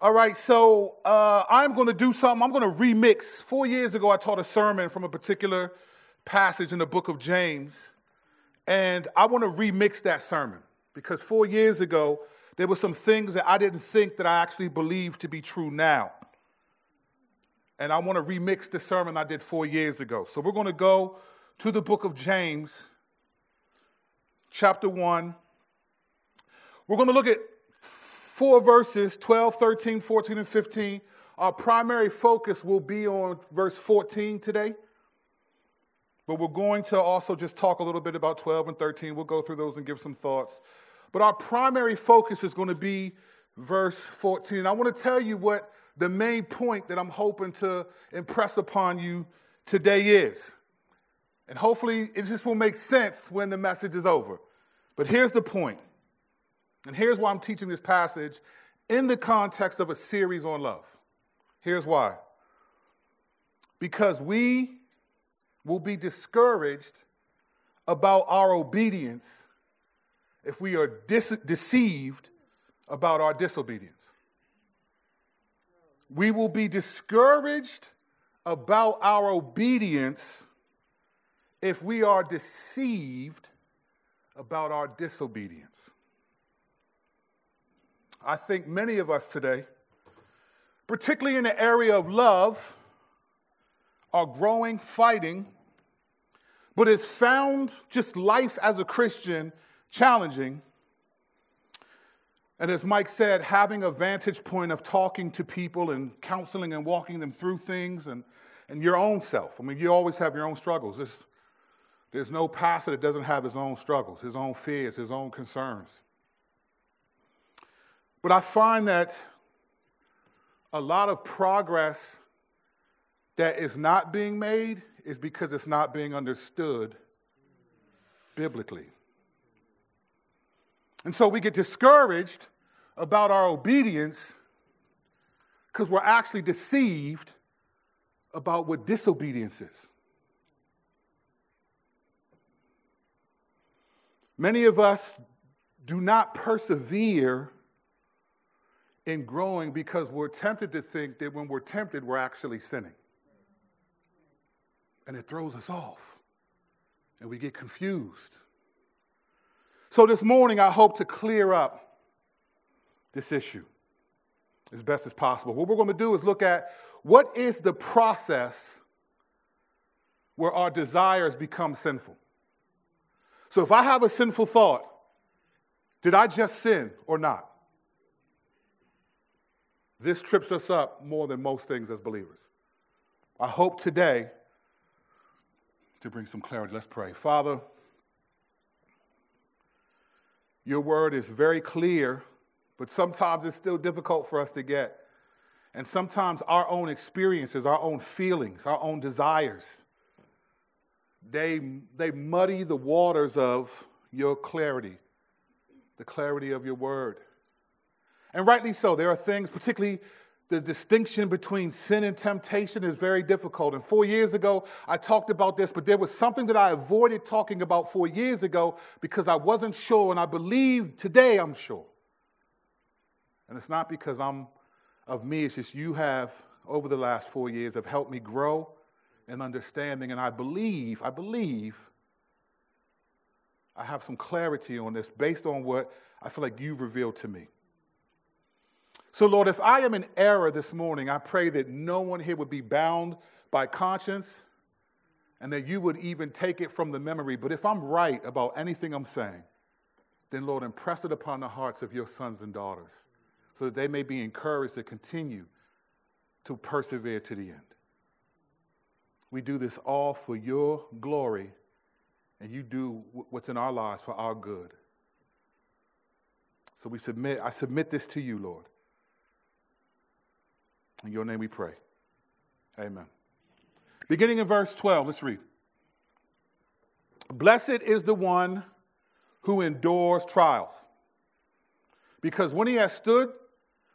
All right, so uh, I'm going to do something. I'm going to remix. Four years ago, I taught a sermon from a particular passage in the book of James, and I want to remix that sermon because four years ago, there were some things that I didn't think that I actually believe to be true now. And I want to remix the sermon I did four years ago. So we're going to go to the book of James, chapter 1. We're going to look at four verses 12, 13, 14, and 15. Our primary focus will be on verse 14 today. But we're going to also just talk a little bit about 12 and 13. We'll go through those and give some thoughts. But our primary focus is going to be verse 14. I want to tell you what the main point that I'm hoping to impress upon you today is. And hopefully, it just will make sense when the message is over. But here's the point and here's why I'm teaching this passage in the context of a series on love. Here's why. Because we will be discouraged about our obedience if we are dis- deceived about our disobedience. We will be discouraged about our obedience if we are deceived about our disobedience. I think many of us today, particularly in the area of love, are growing, fighting, but has found just life as a Christian challenging. And as Mike said, having a vantage point of talking to people and counseling and walking them through things and, and your own self. I mean, you always have your own struggles. There's no pastor that doesn't have his own struggles, his own fears, his own concerns. But I find that a lot of progress that is not being made is because it's not being understood biblically. And so we get discouraged about our obedience because we're actually deceived about what disobedience is. Many of us do not persevere in growing because we're tempted to think that when we're tempted, we're actually sinning. And it throws us off, and we get confused. So, this morning, I hope to clear up this issue as best as possible. What we're going to do is look at what is the process where our desires become sinful. So, if I have a sinful thought, did I just sin or not? This trips us up more than most things as believers. I hope today to bring some clarity. Let's pray. Father, your word is very clear, but sometimes it's still difficult for us to get. And sometimes our own experiences, our own feelings, our own desires, they, they muddy the waters of your clarity, the clarity of your word. And rightly so. There are things, particularly the distinction between sin and temptation is very difficult. And four years ago, I talked about this, but there was something that I avoided talking about four years ago because I wasn't sure, and I believe today I'm sure. And it's not because I'm of me, it's just you have, over the last four years, have helped me grow in understanding. And I believe, I believe I have some clarity on this based on what I feel like you've revealed to me. So, Lord, if I am in error this morning, I pray that no one here would be bound by conscience and that you would even take it from the memory. But if I'm right about anything I'm saying, then, Lord, impress it upon the hearts of your sons and daughters so that they may be encouraged to continue to persevere to the end. We do this all for your glory, and you do what's in our lives for our good. So we submit, I submit this to you, Lord. In your name we pray. Amen. Beginning in verse 12, let's read. Blessed is the one who endures trials, because when he has stood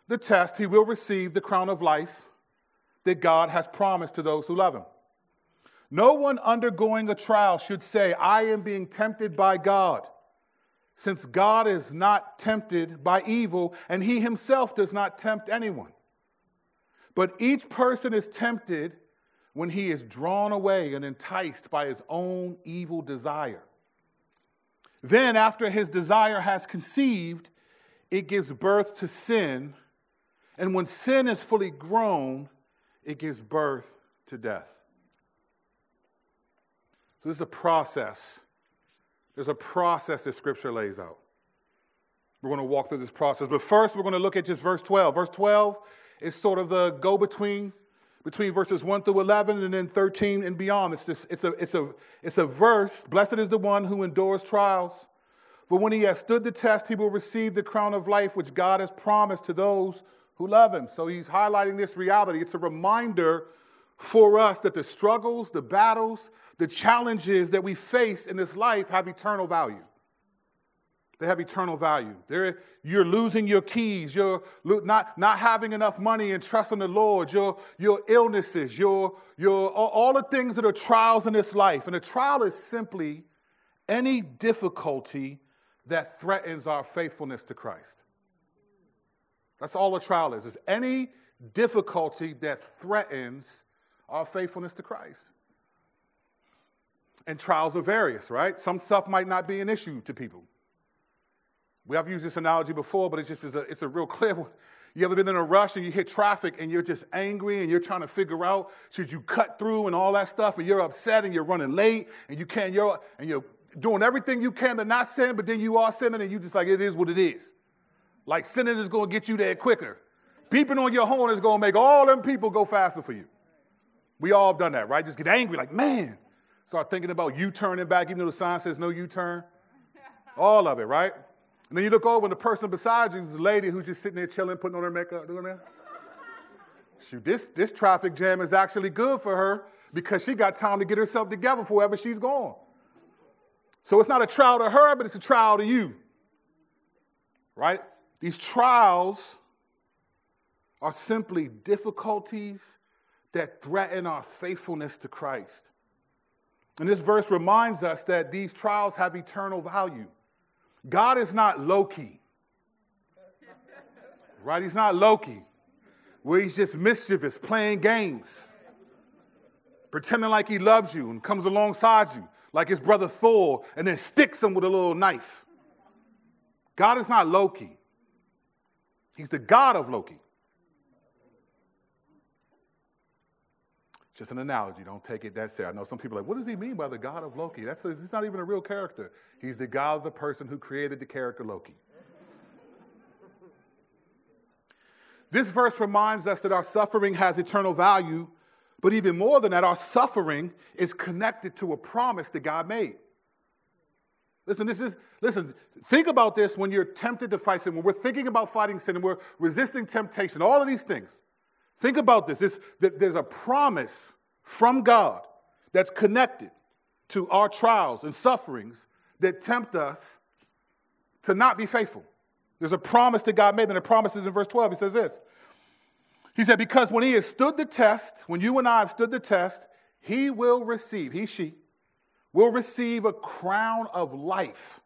the test, he will receive the crown of life that God has promised to those who love him. No one undergoing a trial should say, I am being tempted by God. since God is not tempted by evil, and he himself does not tempt anyone. But each person is tempted when he is drawn away and enticed by his own evil desire. Then, after his desire has conceived, it gives birth to sin. And when sin is fully grown, it gives birth to death. So, this is a process. There's a process that Scripture lays out. We're going to walk through this process. But first, we're going to look at just verse 12. Verse 12 is sort of the go between between verses 1 through 11 and then 13 and beyond. It's, this, it's, a, it's, a, it's a verse Blessed is the one who endures trials. For when he has stood the test, he will receive the crown of life which God has promised to those who love him. So he's highlighting this reality. It's a reminder for us that the struggles, the battles, the challenges that we face in this life have eternal value. They have eternal value. They're, you're losing your keys. You're not, not having enough money and trust in the Lord. Your, your illnesses, your, your, all the things that are trials in this life. And a trial is simply any difficulty that threatens our faithfulness to Christ. That's all a trial is. Is any difficulty that threatens our faithfulness to Christ. And trials are various, right? Some stuff might not be an issue to people. We have used this analogy before, but it's just is a, it's a real clear one. You ever been in a rush and you hit traffic and you're just angry and you're trying to figure out should you cut through and all that stuff and you're upset and you're running late and you can't you're and you're doing everything you can to not sin, but then you are sinning and you just like it is what it is. Like sinning is going to get you there quicker. Beeping on your horn is going to make all them people go faster for you. We all have done that, right? Just get angry, like, man. Start thinking about you turning back, even though the sign says no U turn. All of it, right? And then you look over and the person beside you is a lady who's just sitting there chilling, putting on her makeup, doing that. Shoot, this, this traffic jam is actually good for her because she got time to get herself together for wherever she's going. So it's not a trial to her, but it's a trial to you. Right? These trials are simply difficulties that threaten our faithfulness to Christ. And this verse reminds us that these trials have eternal value. God is not Loki, right? He's not Loki, where he's just mischievous, playing games, pretending like he loves you and comes alongside you, like his brother Thor, and then sticks him with a little knife. God is not Loki, he's the God of Loki. Just an analogy. Don't take it that serious. I know some people are like, what does he mean by the God of Loki? That's a, he's not even a real character. He's the God of the person who created the character Loki. this verse reminds us that our suffering has eternal value, but even more than that, our suffering is connected to a promise that God made. Listen, this is, listen, think about this when you're tempted to fight sin, when we're thinking about fighting sin and we're resisting temptation, all of these things. Think about this. It's, there's a promise from God that's connected to our trials and sufferings that tempt us to not be faithful. There's a promise that God made, and the promise is in verse 12. He says this. He said, Because when he has stood the test, when you and I have stood the test, he will receive, he, she, will receive a crown of life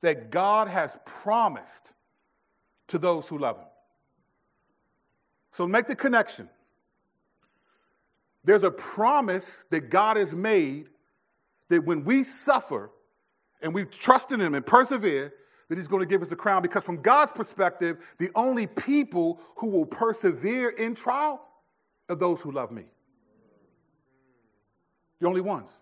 that God has promised to those who love him. So make the connection. There's a promise that God has made that when we suffer and we trust in Him and persevere, that He's going to give us the crown. Because from God's perspective, the only people who will persevere in trial are those who love me. The only ones.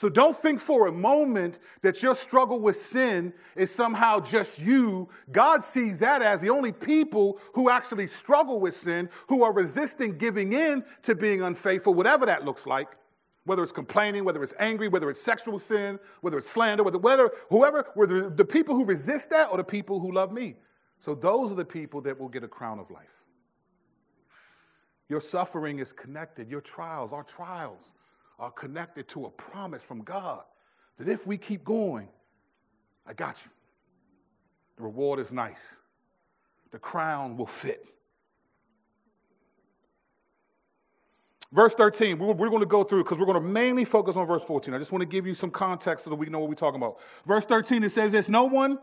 So don't think for a moment that your struggle with sin is somehow just you. God sees that as the only people who actually struggle with sin, who are resisting giving in to being unfaithful, whatever that looks like. Whether it's complaining, whether it's angry, whether it's sexual sin, whether it's slander, whether, whether whoever, whether the people who resist that or the people who love me. So those are the people that will get a crown of life. Your suffering is connected, your trials, our trials are connected to a promise from God that if we keep going, I got you. The reward is nice, the crown will fit. Verse 13, we're, we're going to go through because we're going to mainly focus on verse 14. I just want to give you some context so that we know what we're talking about. Verse 13, it says this No one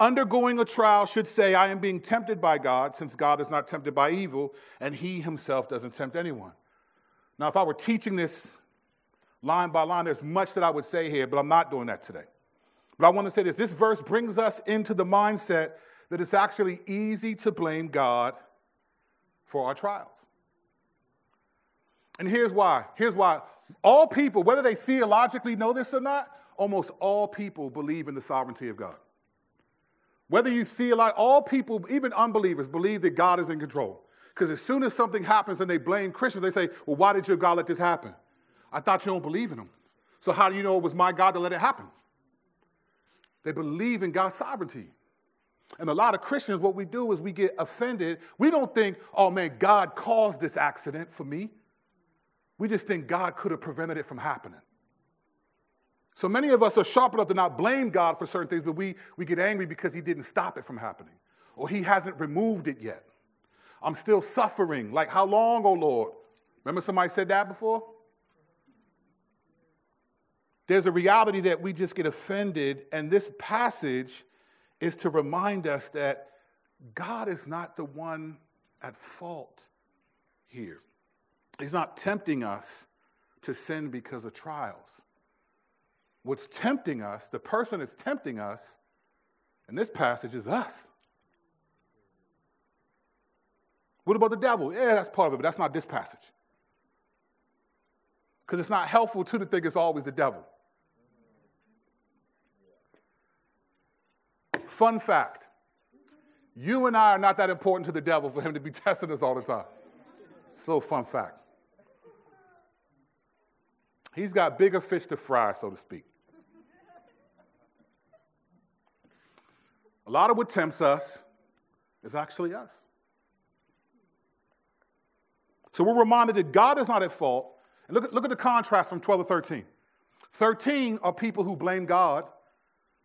undergoing a trial should say, I am being tempted by God, since God is not tempted by evil, and he himself doesn't tempt anyone. Now, if I were teaching this line by line, there's much that I would say here, but I'm not doing that today. But I want to say this this verse brings us into the mindset that it's actually easy to blame God for our trials. And here's why. Here's why. All people, whether they theologically know this or not, almost all people believe in the sovereignty of God. Whether you feel like all people, even unbelievers, believe that God is in control. Because as soon as something happens and they blame Christians, they say, Well, why did your God let this happen? I thought you don't believe in him. So how do you know it was my God to let it happen? They believe in God's sovereignty. And a lot of Christians, what we do is we get offended. We don't think, oh man, God caused this accident for me. We just think God could have prevented it from happening. So many of us are sharp enough to not blame God for certain things, but we, we get angry because He didn't stop it from happening or He hasn't removed it yet. I'm still suffering. Like, how long, oh Lord? Remember somebody said that before? There's a reality that we just get offended, and this passage is to remind us that God is not the one at fault here. He's not tempting us to sin because of trials. What's tempting us, the person that's tempting us in this passage is us. What about the devil? Yeah, that's part of it, but that's not this passage. Because it's not helpful to the think it's always the devil. Fun fact you and I are not that important to the devil for him to be testing us all the time. So, fun fact. He's got bigger fish to fry, so to speak. A lot of what tempts us is actually us. So we're reminded that God is not at fault. And look look at the contrast from 12 to 13. 13 are people who blame God,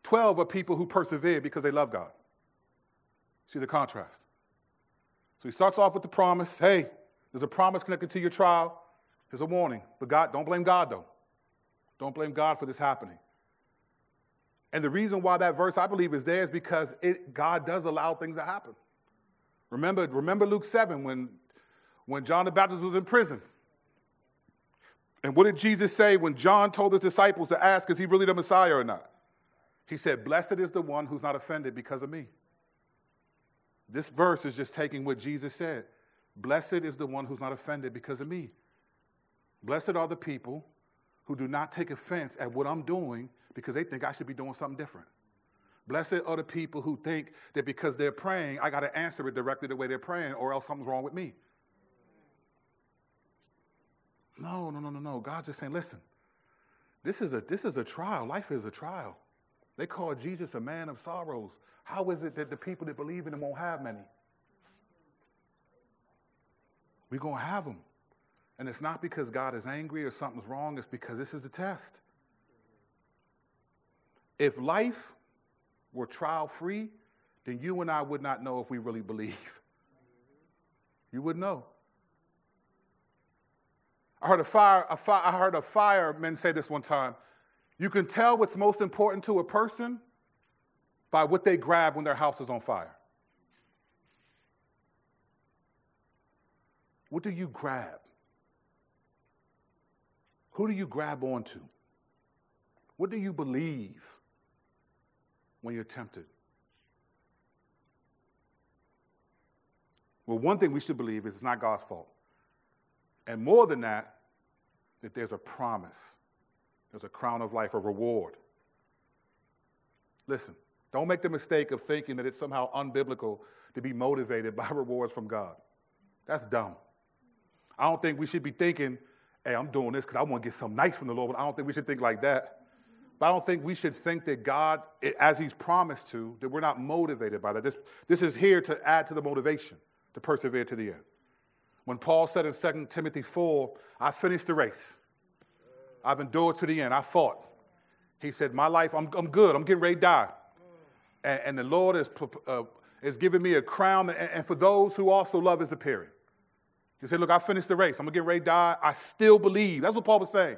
12 are people who persevere because they love God. See the contrast. So he starts off with the promise hey, there's a promise connected to your trial. There's a warning. But God, don't blame God though. Don't blame God for this happening. And the reason why that verse, I believe, is there is because it, God does allow things to happen. Remember, remember Luke 7 when, when John the Baptist was in prison. And what did Jesus say when John told his disciples to ask, is he really the Messiah or not? He said, Blessed is the one who's not offended because of me. This verse is just taking what Jesus said. Blessed is the one who's not offended because of me. Blessed are the people who do not take offense at what I'm doing because they think I should be doing something different. Blessed are the people who think that because they're praying, I got to answer it directly the way they're praying, or else something's wrong with me. No, no, no, no, no. God's just saying, listen, this is a, this is a trial. Life is a trial. They call Jesus a man of sorrows. How is it that the people that believe in him won't have many? We're going to have them. And it's not because God is angry or something's wrong, it's because this is the test. If life were trial free, then you and I would not know if we really believe. You would know. I heard a fire, a I heard a fireman say this one time. You can tell what's most important to a person by what they grab when their house is on fire. What do you grab? Who do you grab onto? What do you believe? when you're tempted? Well, one thing we should believe is it's not God's fault. And more than that, that there's a promise, there's a crown of life, a reward. Listen, don't make the mistake of thinking that it's somehow unbiblical to be motivated by rewards from God. That's dumb. I don't think we should be thinking, hey, I'm doing this because I want to get something nice from the Lord, but I don't think we should think like that. But I don't think we should think that God, as He's promised to, that we're not motivated by that. This, this is here to add to the motivation to persevere to the end. When Paul said in 2 Timothy 4, I finished the race, I've endured to the end, I fought. He said, My life, I'm, I'm good, I'm getting ready to die. And, and the Lord is, uh, is giving me a crown, and, and for those who also love His appearing. He said, Look, I finished the race. I'm going to get ready to die. I still believe. That's what Paul was saying.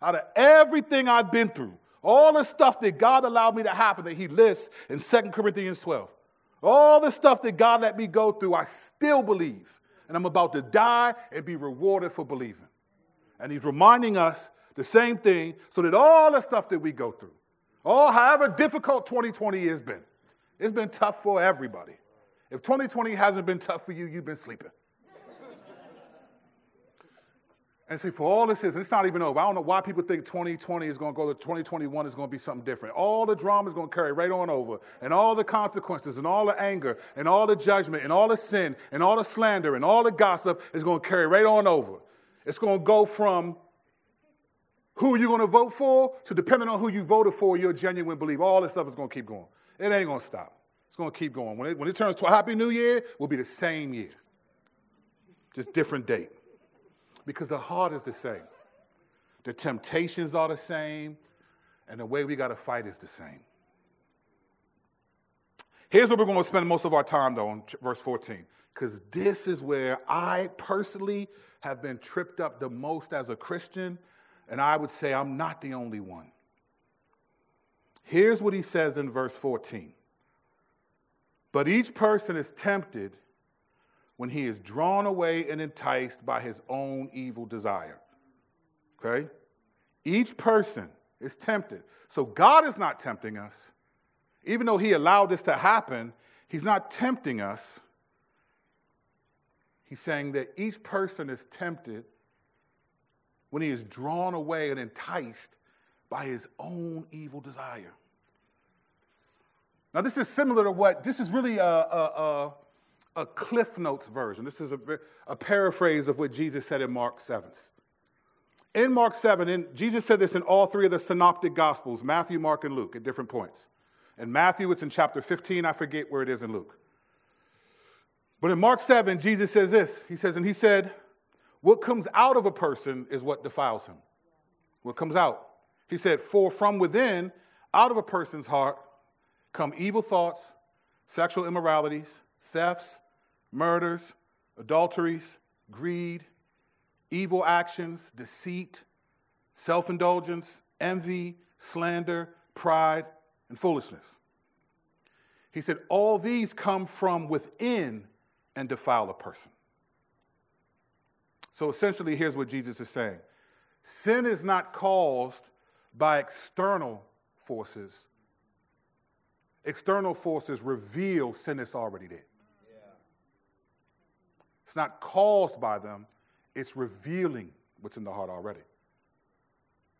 Out of everything I've been through, all the stuff that God allowed me to happen that he lists in 2 Corinthians 12, all the stuff that God let me go through, I still believe. And I'm about to die and be rewarded for believing. And he's reminding us the same thing so that all the stuff that we go through, all however difficult 2020 has been, it's been tough for everybody. If 2020 hasn't been tough for you, you've been sleeping. And see, for all this is, it's not even over. I don't know why people think 2020 is going to go to 2021 is going to be something different. All the drama is going to carry right on over, and all the consequences, and all the anger, and all the judgment, and all the sin, and all the slander, and all the gossip is going to carry right on over. It's going to go from who you're going to vote for to depending on who you voted for, your genuine belief. All this stuff is going to keep going. It ain't going to stop. It's going to keep going. When it, when it turns to a happy new year, will be the same year, just different date because the heart is the same. The temptations are the same, and the way we got to fight is the same. Here's where we're going to spend most of our time, though, in verse 14, because this is where I personally have been tripped up the most as a Christian, and I would say I'm not the only one. Here's what he says in verse 14 But each person is tempted when he is drawn away and enticed by his own evil desire. Okay? Each person is tempted. So God is not tempting us. Even though he allowed this to happen, he's not tempting us. He's saying that each person is tempted when he is drawn away and enticed by his own evil desire. Now, this is similar to what, this is really a, a, a a Cliff Notes version. This is a, a paraphrase of what Jesus said in Mark 7. In Mark 7, and Jesus said this in all three of the synoptic gospels Matthew, Mark, and Luke at different points. In Matthew, it's in chapter 15. I forget where it is in Luke. But in Mark 7, Jesus says this He says, And he said, What comes out of a person is what defiles him. What comes out. He said, For from within, out of a person's heart, come evil thoughts, sexual immoralities, thefts, murders, adulteries, greed, evil actions, deceit, self indulgence, envy, slander, pride, and foolishness. He said, All these come from within and defile a person. So essentially, here's what Jesus is saying sin is not caused by external forces, external forces reveal sin is already there. It's not caused by them, it's revealing what's in the heart already.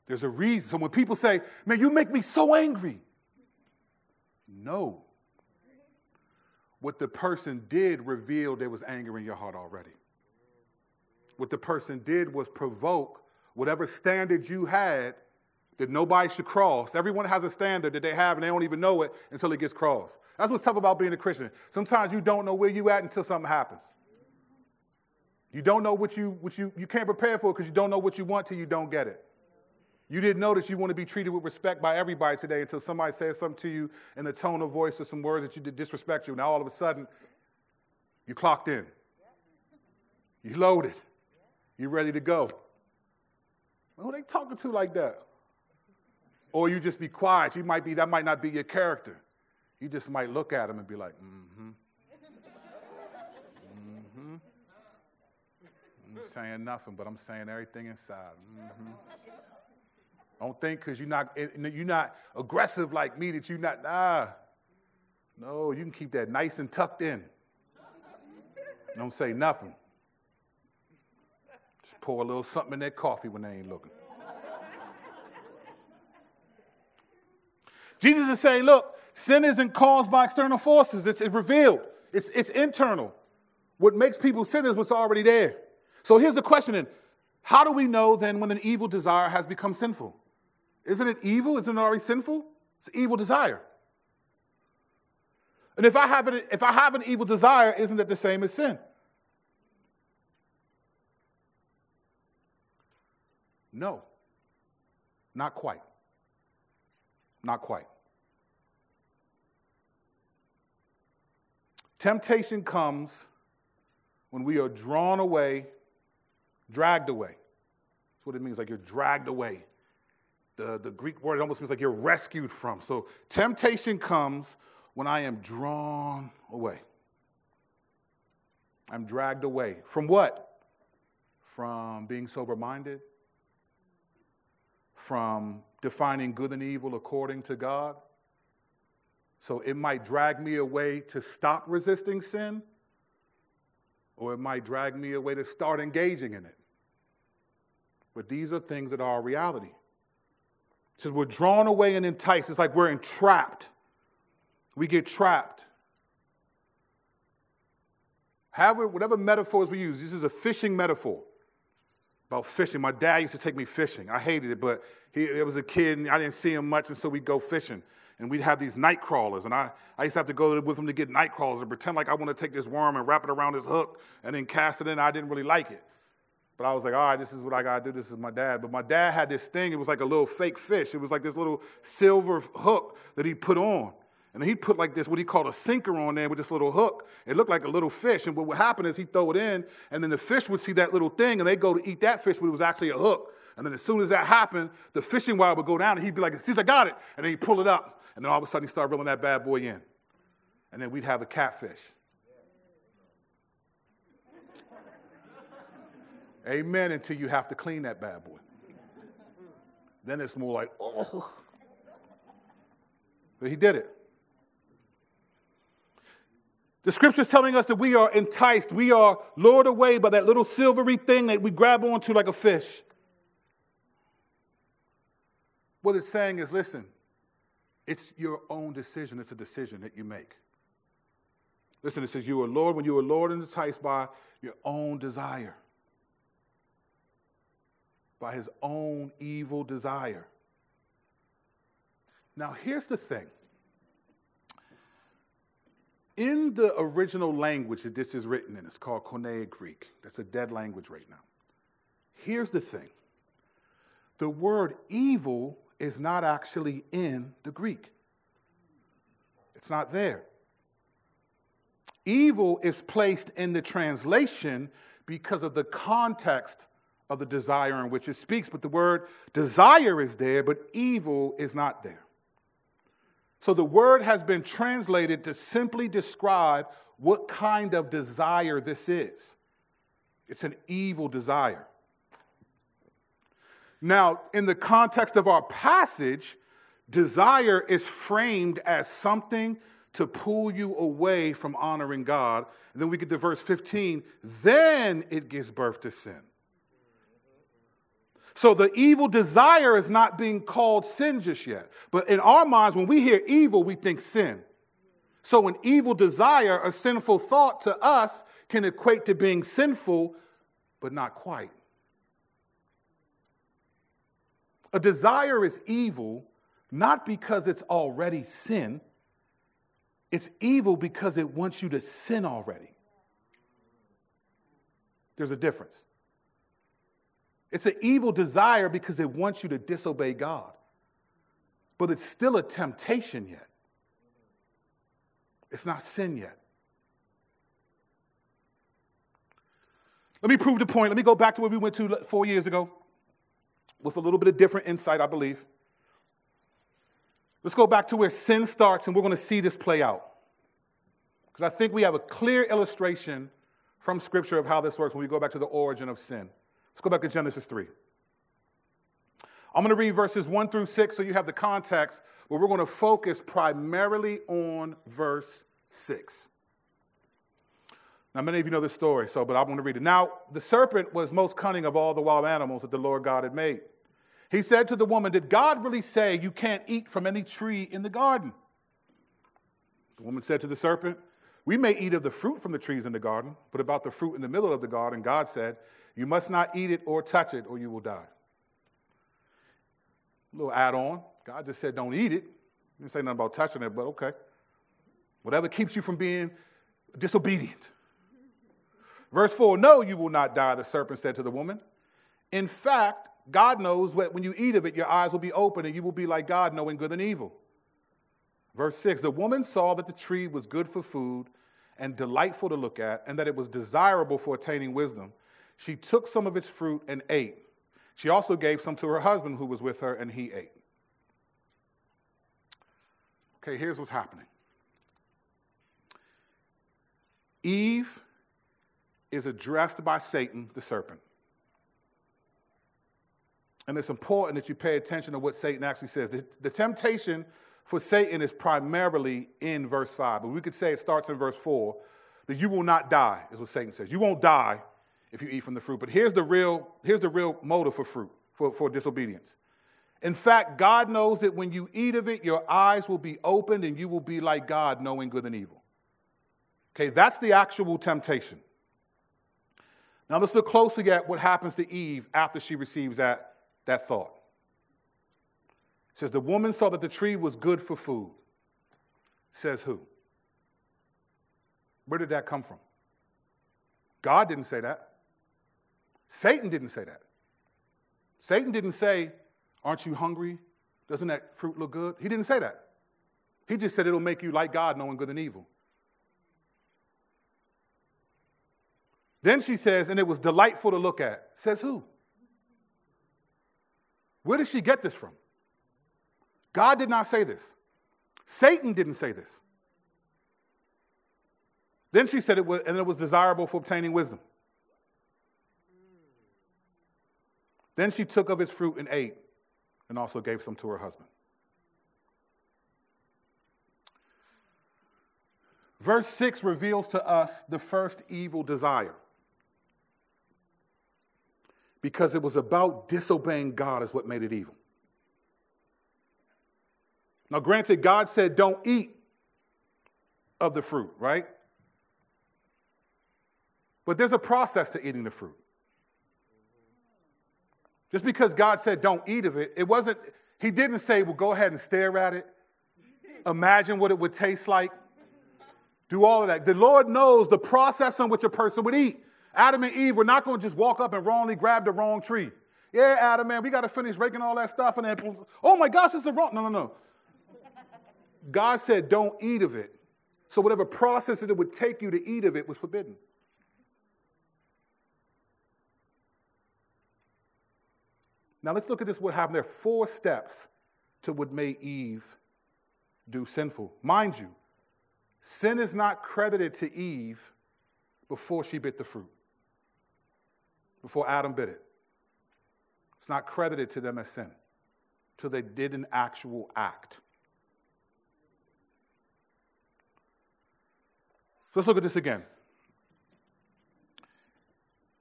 There's a reason. So when people say, man, you make me so angry, no. What the person did revealed there was anger in your heart already. What the person did was provoke whatever standard you had that nobody should cross. Everyone has a standard that they have and they don't even know it until it gets crossed. That's what's tough about being a Christian. Sometimes you don't know where you at until something happens. You don't know what you, what you, you can't prepare for because you don't know what you want till you don't get it. You didn't notice you want to be treated with respect by everybody today until somebody says something to you in the tone of voice or some words that you did disrespect you. Now all of a sudden, you clocked in. You loaded. You ready to go. Who they talking to like that? Or you just be quiet. You might be, that might not be your character. You just might look at them and be like, mm-hmm. mm hmm." I'm saying nothing, but I'm saying everything inside. Mm-hmm. Don't think because you're not you're not aggressive like me that you're not nah. No, you can keep that nice and tucked in. Don't say nothing. Just pour a little something in that coffee when they ain't looking. Jesus is saying, look, sin isn't caused by external forces, it's, it's revealed, it's, it's internal. What makes people sin is what's already there. So here's the question then How do we know then when an evil desire has become sinful? Isn't it evil? Isn't it already sinful? It's an evil desire. And if I have an, if I have an evil desire, isn't that the same as sin? No, not quite. Not quite. Temptation comes when we are drawn away Dragged away. That's what it means, like you're dragged away. The, the Greek word almost means like you're rescued from. So temptation comes when I am drawn away. I'm dragged away. From what? From being sober minded, from defining good and evil according to God. So it might drag me away to stop resisting sin, or it might drag me away to start engaging in it. But these are things that are reality. It says we're drawn away and enticed. It's like we're entrapped. We get trapped. However, whatever metaphors we use, this is a fishing metaphor about fishing. My dad used to take me fishing. I hated it, but he it was a kid and I didn't see him much, and so we'd go fishing. And we'd have these night crawlers, and I, I used to have to go with him to get night crawlers and pretend like I want to take this worm and wrap it around his hook and then cast it in. I didn't really like it. But I was like, all right, this is what I got to do. This is my dad. But my dad had this thing. It was like a little fake fish. It was like this little silver hook that he put on. And he put like this, what he called a sinker on there with this little hook. It looked like a little fish. And what would happen is he'd throw it in, and then the fish would see that little thing, and they'd go to eat that fish, but it was actually a hook. And then as soon as that happened, the fishing wire would go down, and he'd be like, see, I got it. And then he'd pull it up. And then all of a sudden, he'd start reeling that bad boy in. And then we'd have a catfish. Amen, until you have to clean that bad boy. Then it's more like, oh. But he did it. The scripture is telling us that we are enticed, we are lured away by that little silvery thing that we grab onto like a fish. What it's saying is listen, it's your own decision, it's a decision that you make. Listen, it says you are Lord when you are Lord and enticed by your own desire, by his own evil desire. Now, here's the thing in the original language that this is written in, it's called Koine Greek. That's a dead language right now. Here's the thing the word evil is not actually in the Greek, it's not there. Evil is placed in the translation because of the context of the desire in which it speaks, but the word desire is there, but evil is not there. So the word has been translated to simply describe what kind of desire this is. It's an evil desire. Now, in the context of our passage, desire is framed as something to pull you away from honoring God. And then we get to verse 15, then it gives birth to sin. So the evil desire is not being called sin just yet. But in our minds, when we hear evil, we think sin. So an evil desire, a sinful thought to us, can equate to being sinful, but not quite. A desire is evil not because it's already sin, it's evil because it wants you to sin already. There's a difference. It's an evil desire because it wants you to disobey God. But it's still a temptation yet. It's not sin yet. Let me prove the point. Let me go back to where we went to four years ago with a little bit of different insight, I believe. Let's go back to where sin starts, and we're going to see this play out. Because I think we have a clear illustration from Scripture of how this works when we go back to the origin of sin. Let's go back to Genesis 3. I'm going to read verses 1 through 6 so you have the context, but we're going to focus primarily on verse 6. Now, many of you know this story, so but I want to read it. Now, the serpent was most cunning of all the wild animals that the Lord God had made. He said to the woman, Did God really say you can't eat from any tree in the garden? The woman said to the serpent, We may eat of the fruit from the trees in the garden, but about the fruit in the middle of the garden, God said, you must not eat it or touch it, or you will die. A little add on. God just said, don't eat it. He didn't say nothing about touching it, but okay. Whatever keeps you from being disobedient. Verse 4 No, you will not die, the serpent said to the woman. In fact, God knows that when you eat of it, your eyes will be open and you will be like God, knowing good and evil. Verse 6 The woman saw that the tree was good for food and delightful to look at, and that it was desirable for attaining wisdom. She took some of its fruit and ate. She also gave some to her husband who was with her, and he ate. Okay, here's what's happening Eve is addressed by Satan, the serpent. And it's important that you pay attention to what Satan actually says. The, the, temptation for Satan is primarily in verse 5, but we could say it starts in verse 4 that you will not die, is what Satan says. You won't die if you eat from the fruit. But here's the real, here's the real motive for fruit, for, for disobedience. In fact, God knows that when you eat of it, your eyes will be opened and you will be like God, knowing good and evil. Okay, that's the actual temptation. Now let's look closely at what happens to Eve after she receives that, that thought. It says, The woman saw that the tree was good for food. Says who? Where did that come from? God didn't say that. Satan didn't say that. Satan didn't say, Aren't you hungry? Doesn't that fruit look good? He didn't say that. He just said it'll make you like God, knowing good and evil. Then she says, and it was delightful to look at. Says who? Where did she get this from? God did not say this. Satan didn't say this. Then she said it was, and it was desirable for obtaining wisdom. Then she took of its fruit and ate, and also gave some to her husband. Verse 6 reveals to us the first evil desire. Because it was about disobeying God, is what made it evil. Now, granted, God said, don't eat of the fruit, right? But there's a process to eating the fruit. Just because God said don't eat of it, it wasn't, He didn't say, well, go ahead and stare at it, imagine what it would taste like, do all of that. The Lord knows the process in which a person would eat. Adam and Eve were not going to just walk up and wrongly grab the wrong tree. Yeah, Adam, man, we got to finish raking all that stuff and then, oh my gosh, it's the wrong. No, no, no. God said, don't eat of it. So whatever process that it would take you to eat of it was forbidden. Now let's look at this what happened. There are four steps to what made Eve do sinful. Mind you, sin is not credited to Eve before she bit the fruit, before Adam bit it. It's not credited to them as sin till they did an actual act. So let's look at this again.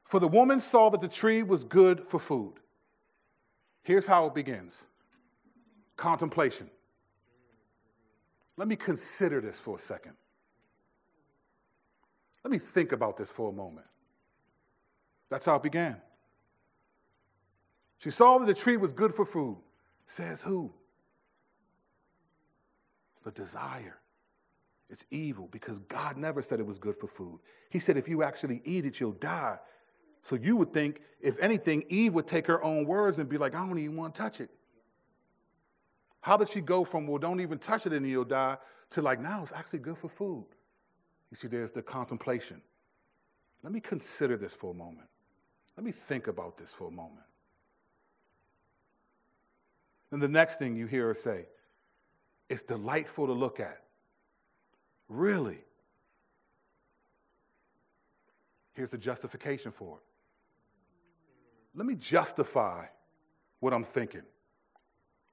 For the woman saw that the tree was good for food. Here's how it begins contemplation. Let me consider this for a second. Let me think about this for a moment. That's how it began. She saw that the tree was good for food. Says who? The desire. It's evil because God never said it was good for food. He said if you actually eat it, you'll die. So you would think, if anything, Eve would take her own words and be like, I don't even want to touch it. How did she go from, well, don't even touch it and you'll die, to like, now it's actually good for food? You see, there's the contemplation. Let me consider this for a moment. Let me think about this for a moment. Then the next thing you hear her say, it's delightful to look at. Really? Here's the justification for it. Let me justify what I'm thinking.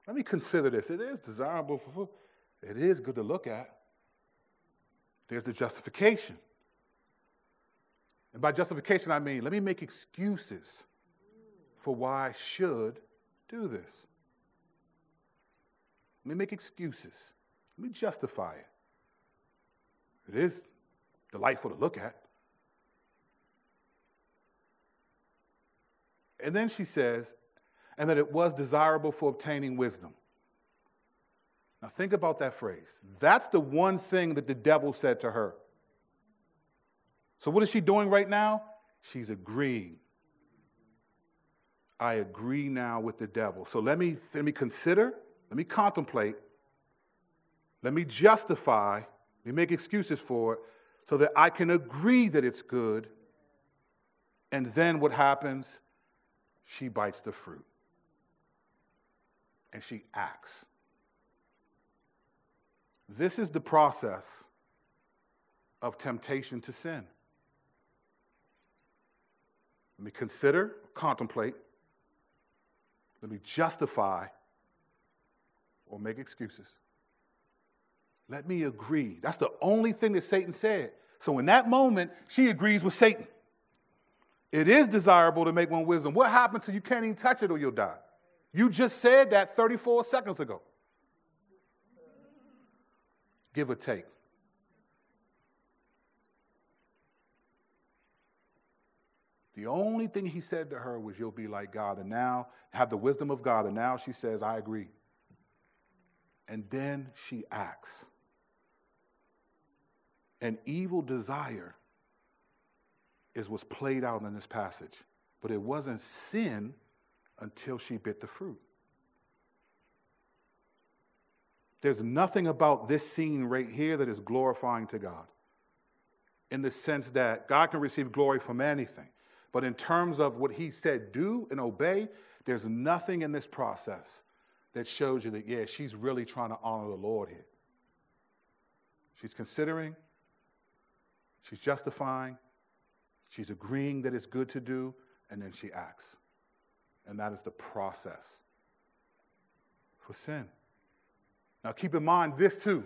Let me consider this. It is desirable for. It is good to look at. There's the justification. And by justification, I mean, let me make excuses for why I should do this. Let me make excuses. Let me justify it. It is delightful to look at. And then she says, and that it was desirable for obtaining wisdom. Now, think about that phrase. That's the one thing that the devil said to her. So, what is she doing right now? She's agreeing. I agree now with the devil. So, let me, let me consider, let me contemplate, let me justify, let me make excuses for it so that I can agree that it's good And then what happens? She bites the fruit and she acts. This is the process of temptation to sin. Let me consider, contemplate, let me justify, or make excuses. Let me agree. That's the only thing that Satan said. So in that moment, she agrees with Satan. It is desirable to make one wisdom. What happens to you can't even touch it or you'll die? You just said that 34 seconds ago. Give or take. The only thing he said to her was, You'll be like God. And now, have the wisdom of God. And now she says, I agree. And then she acts. An evil desire is what's played out in this passage. But it wasn't sin until she bit the fruit. There's nothing about this scene right here that is glorifying to God in the sense that God can receive glory from anything. But in terms of what he said, do and obey, there's nothing in this process that shows you that, yeah, she's really trying to honor the Lord here. She's considering, she's justifying, she's agreeing that it's good to do, and then she acts. And that is the process for sin. Now, keep in mind this too.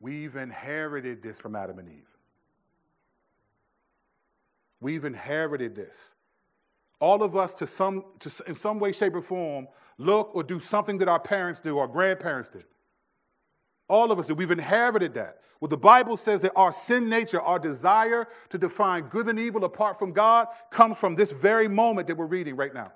We've inherited this from Adam and Eve. We've inherited this. All of us, to some, to, in some way, shape, or form, look or do something that our parents do, our grandparents did. All of us do. We've inherited that. Well, the Bible says that our sin nature, our desire to define good and evil apart from God, comes from this very moment that we're reading right now.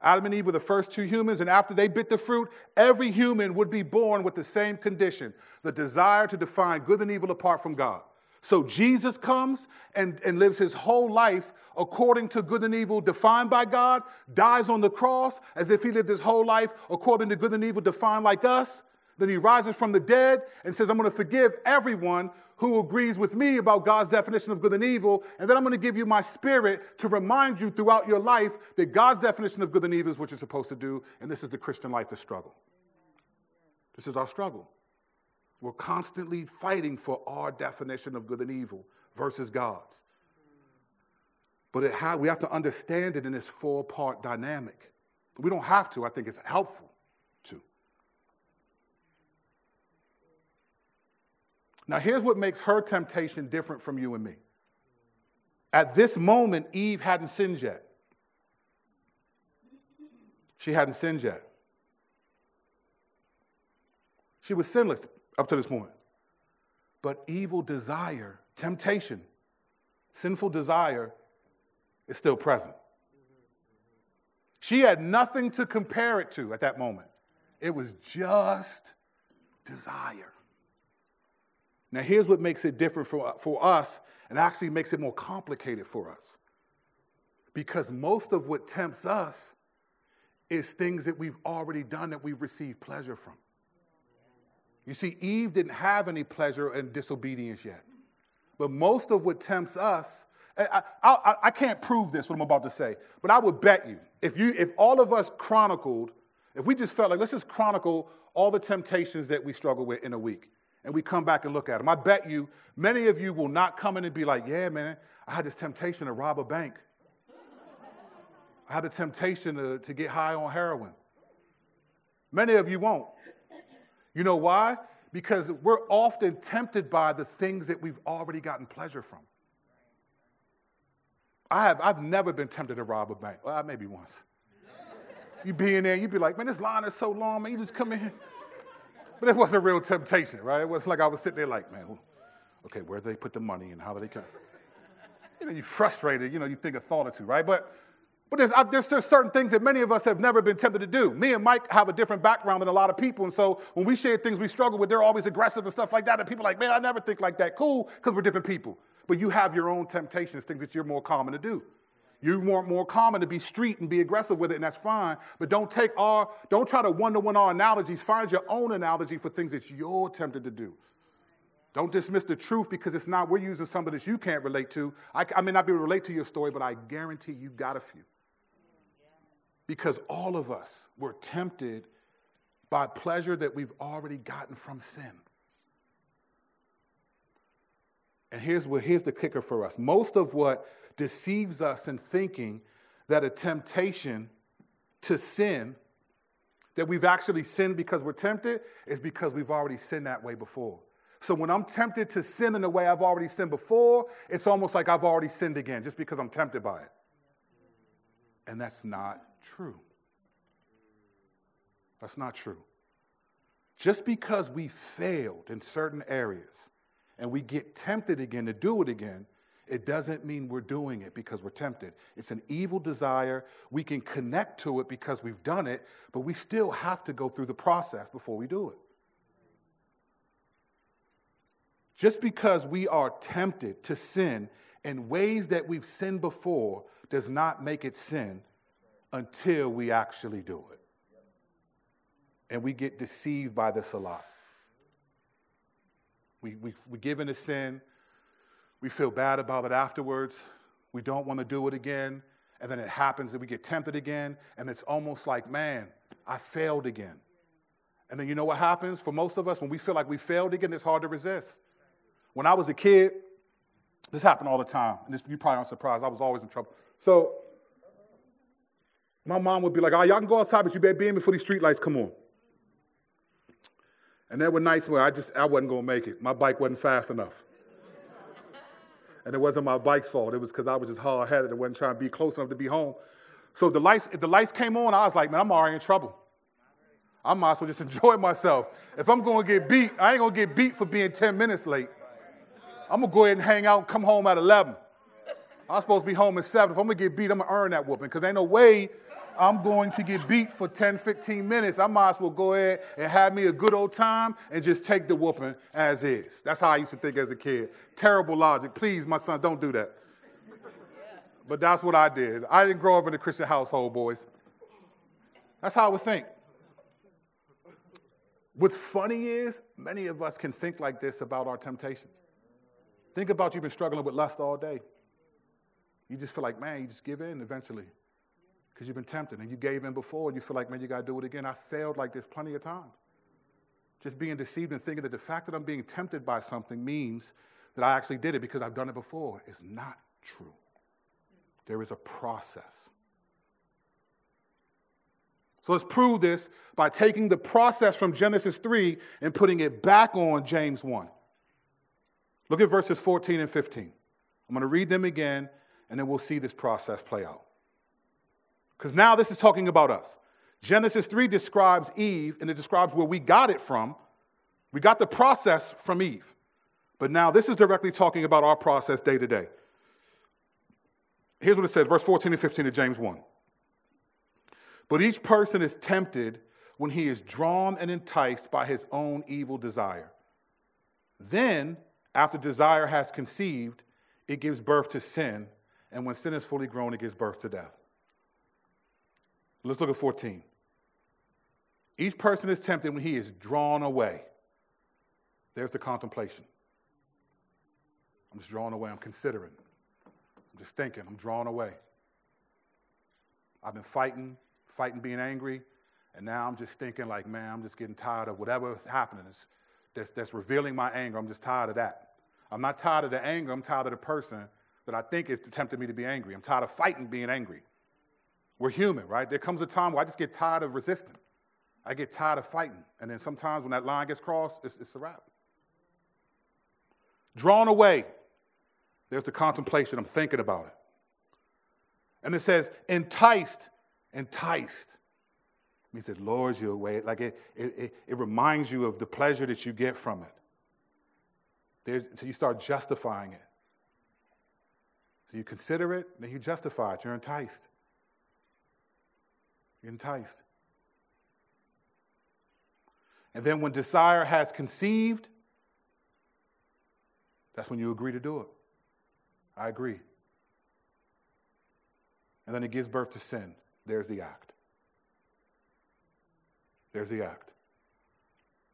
Adam and Eve were the first two humans, and after they bit the fruit, every human would be born with the same condition the desire to define good and evil apart from God. So Jesus comes and, and lives his whole life according to good and evil defined by God, dies on the cross as if he lived his whole life according to good and evil defined like us. Then he rises from the dead and says, I'm going to forgive everyone who agrees with me about God's definition of good and evil. And then I'm going to give you my spirit to remind you throughout your life that God's definition of good and evil is what you're supposed to do. And this is the Christian life, the struggle. This is our struggle. We're constantly fighting for our definition of good and evil versus God's. But ha- we have to understand it in this four part dynamic. We don't have to, I think it's helpful to. Now, here's what makes her temptation different from you and me. At this moment, Eve hadn't sinned yet. She hadn't sinned yet. She was sinless up to this point. But evil desire, temptation, sinful desire is still present. She had nothing to compare it to at that moment. It was just desire. Now, here's what makes it different for, for us and actually makes it more complicated for us. Because most of what tempts us is things that we've already done that we've received pleasure from. You see, Eve didn't have any pleasure in disobedience yet. But most of what tempts us, I, I, I, can't prove this, what I'm about to say, but I would bet you, if, you, if all of us chronicled, if we just felt like, let's just chronicle all the temptations that we struggle with in a week, and we come back and look at them, I bet you many of you will not come in and be like, yeah, man, I had this temptation to rob a bank. I had the temptation to, to get high on heroin. Many of you won't. You know why? Because we're often tempted by the things that we've already gotten pleasure from. I have, I've never been tempted to rob a bank. Well, maybe once. You be in there, you'd be like, man, this line is so long, man, you just come in here. But it was a real temptation, right? It wasn't like I was sitting there like, man, okay, where do they put the money and how do they come? You know, you're frustrated, you know, you think a thought or two, right? But but there's, there's, there's certain things that many of us have never been tempted to do. Me and Mike have a different background than a lot of people. And so when we share things we struggle with, they're always aggressive and stuff like that. And people are like, man, I never think like that. Cool, because we're different people. But you have your own temptations, things that you're more common to do. You're more, more common to be street and be aggressive with it, and that's fine. But don't take our, don't try to one to one our analogies. Find your own analogy for things that you're tempted to do. Don't dismiss the truth because it's not, we're using something that you can't relate to. I, I may not be able to relate to your story, but I guarantee you got a few. Because all of us were tempted by pleasure that we've already gotten from sin. And here's, what, here's the kicker for us most of what deceives us in thinking that a temptation to sin, that we've actually sinned because we're tempted, is because we've already sinned that way before. So when I'm tempted to sin in the way I've already sinned before, it's almost like I've already sinned again just because I'm tempted by it. And that's not true. That's not true. Just because we failed in certain areas and we get tempted again to do it again, it doesn't mean we're doing it because we're tempted. It's an evil desire. We can connect to it because we've done it, but we still have to go through the process before we do it. Just because we are tempted to sin in ways that we've sinned before does not make it sin until we actually do it. And we get deceived by this a lot. We, we, we give in to sin, we feel bad about it afterwards, we don't want to do it again, and then it happens and we get tempted again, and it's almost like, man, I failed again. And then you know what happens for most of us? When we feel like we failed again, it's hard to resist. When I was a kid, this happened all the time. And this, you probably aren't surprised. I was always in trouble. So my mom would be like, oh, y'all can go outside, but you better be in before these streetlights come on. And there were nights where I just I wasn't gonna make it. My bike wasn't fast enough. And it wasn't my bike's fault. It was because I was just hard-headed and wasn't trying to be close enough to be home. So the lights, if the lights came on, I was like, man, I'm already in trouble. I might as well just enjoy myself. If I'm gonna get beat, I ain't gonna get beat for being 10 minutes late. I'm gonna go ahead and hang out and come home at 11. I'm supposed to be home at 7. If I'm gonna get beat, I'm gonna earn that whooping because ain't no way I'm going to get beat for 10, 15 minutes. I might as well go ahead and have me a good old time and just take the whooping as is. That's how I used to think as a kid. Terrible logic. Please, my son, don't do that. But that's what I did. I didn't grow up in a Christian household, boys. That's how I would think. What's funny is many of us can think like this about our temptations. Think about you've been struggling with lust all day. You just feel like, man, you just give in eventually because you've been tempted and you gave in before and you feel like, man, you got to do it again. I failed like this plenty of times. Just being deceived and thinking that the fact that I'm being tempted by something means that I actually did it because I've done it before is not true. There is a process. So let's prove this by taking the process from Genesis 3 and putting it back on James 1. Look at verses 14 and 15. I'm going to read them again, and then we'll see this process play out. Because now this is talking about us. Genesis 3 describes Eve, and it describes where we got it from. We got the process from Eve. But now this is directly talking about our process day to day. Here's what it says, verse 14 and 15 of James 1. But each person is tempted when he is drawn and enticed by his own evil desire. Then after desire has conceived, it gives birth to sin, and when sin is fully grown, it gives birth to death. Let's look at 14. Each person is tempted when he is drawn away. There's the contemplation. I'm just drawn away. I'm considering. I'm just thinking. I'm drawn away. I've been fighting, fighting being angry, and now I'm just thinking, like, man, I'm just getting tired of whatever is happening. That's, that's revealing my anger. I'm just tired of that. I'm not tired of the anger. I'm tired of the person that I think is tempting me to be angry. I'm tired of fighting being angry. We're human, right? There comes a time where I just get tired of resisting. I get tired of fighting. And then sometimes when that line gets crossed, it's, it's a wrap. Drawn away, there's the contemplation. I'm thinking about it. And it says, enticed, enticed means it lures you away. Like it, it, it, reminds you of the pleasure that you get from it. There's, so you start justifying it. So you consider it, then you justify it. You're enticed. Enticed. And then when desire has conceived, that's when you agree to do it. I agree. And then it gives birth to sin. There's the act. There's the act.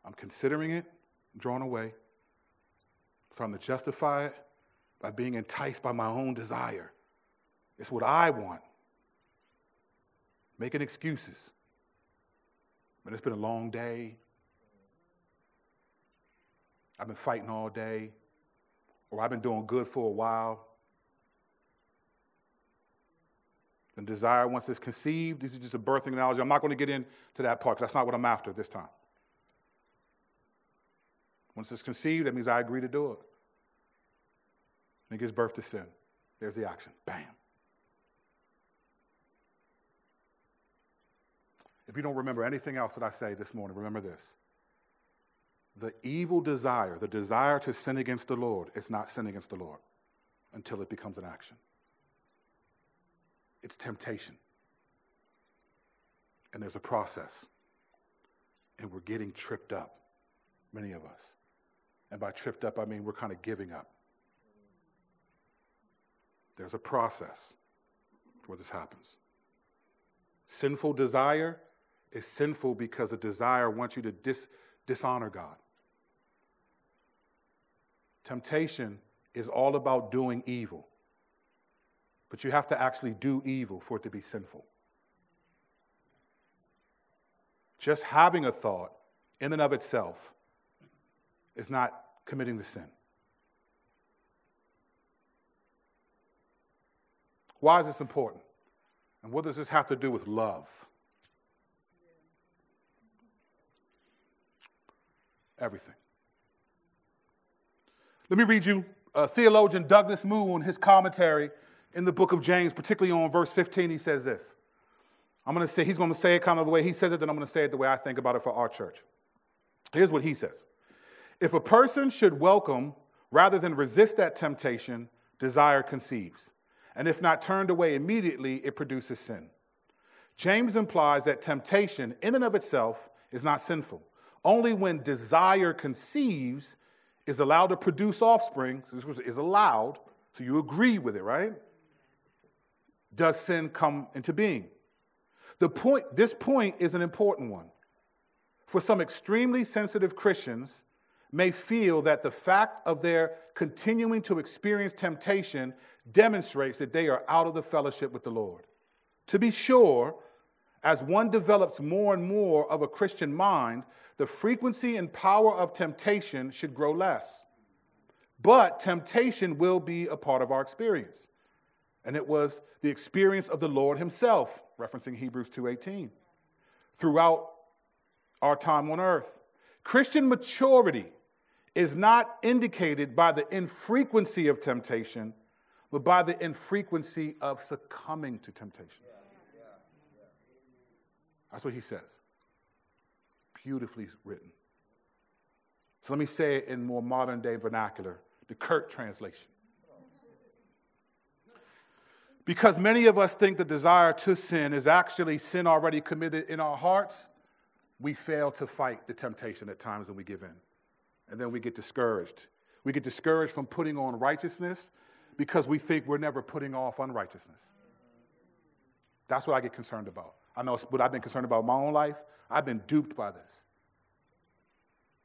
I'm considering it, drawn away. trying to justify it by being enticed by my own desire. It's what I want. Making excuses. But it's been a long day. I've been fighting all day. Or I've been doing good for a while. And desire, once it's conceived, this is just a birthing analogy. I'm not going to get into that part because that's not what I'm after this time. Once it's conceived, that means I agree to do it. And it gives birth to sin. There's the action. Bam. If you don't remember anything else that I say this morning, remember this. The evil desire, the desire to sin against the Lord, is not sin against the Lord until it becomes an action. It's temptation. And there's a process. And we're getting tripped up, many of us. And by tripped up, I mean we're kind of giving up. There's a process where this happens. Sinful desire is sinful because the desire wants you to dis- dishonor God. Temptation is all about doing evil. But you have to actually do evil for it to be sinful. Just having a thought in and of itself is not committing the sin. Why is this important? And what does this have to do with love? Everything. Let me read you uh, theologian Douglas Moo in his commentary in the book of James, particularly on verse 15, he says this. I'm going to say, he's going to say it kind of the way he says it, then I'm going to say it the way I think about it for our church. Here's what he says If a person should welcome rather than resist that temptation, desire conceives. And if not turned away immediately, it produces sin. James implies that temptation, in and of itself, is not sinful. Only when desire conceives is allowed to produce offspring, so this is allowed, so you agree with it, right? does sin come into being. The point, this point is an important one. For some extremely sensitive Christians may feel that the fact of their continuing to experience temptation demonstrates that they are out of the fellowship with the Lord. To be sure, as one develops more and more of a Christian mind, the frequency and power of temptation should grow less. But temptation will be a part of our experience and it was the experience of the Lord himself, referencing Hebrews 2:18, throughout our time on earth. Christian maturity is not indicated by the infrequency of temptation, but by the infrequency of succumbing to temptation. That's what he says. Beautifully written. So let me say it in more modern day vernacular, the Kirk translation. Because many of us think the desire to sin is actually sin already committed in our hearts, we fail to fight the temptation at times and we give in. And then we get discouraged. We get discouraged from putting on righteousness because we think we're never putting off unrighteousness. That's what I get concerned about. I know what I've been concerned about my own life. I've been duped by this.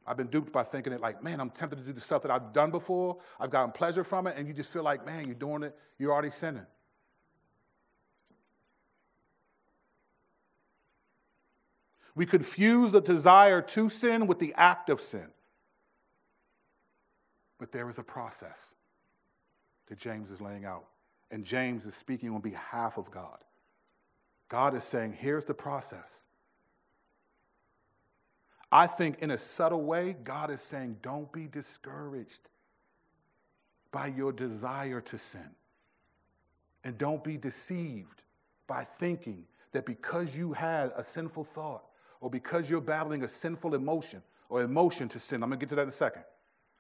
I've been duped by thinking it like, man, I'm tempted to do the stuff that I've done before. I've gotten pleasure from it, and you just feel like, man, you're doing it, you're already sinning. We confuse the desire to sin with the act of sin. But there is a process that James is laying out. And James is speaking on behalf of God. God is saying, here's the process. I think in a subtle way, God is saying, don't be discouraged by your desire to sin. And don't be deceived by thinking that because you had a sinful thought, or because you're battling a sinful emotion or emotion to sin, I'm gonna get to that in a second,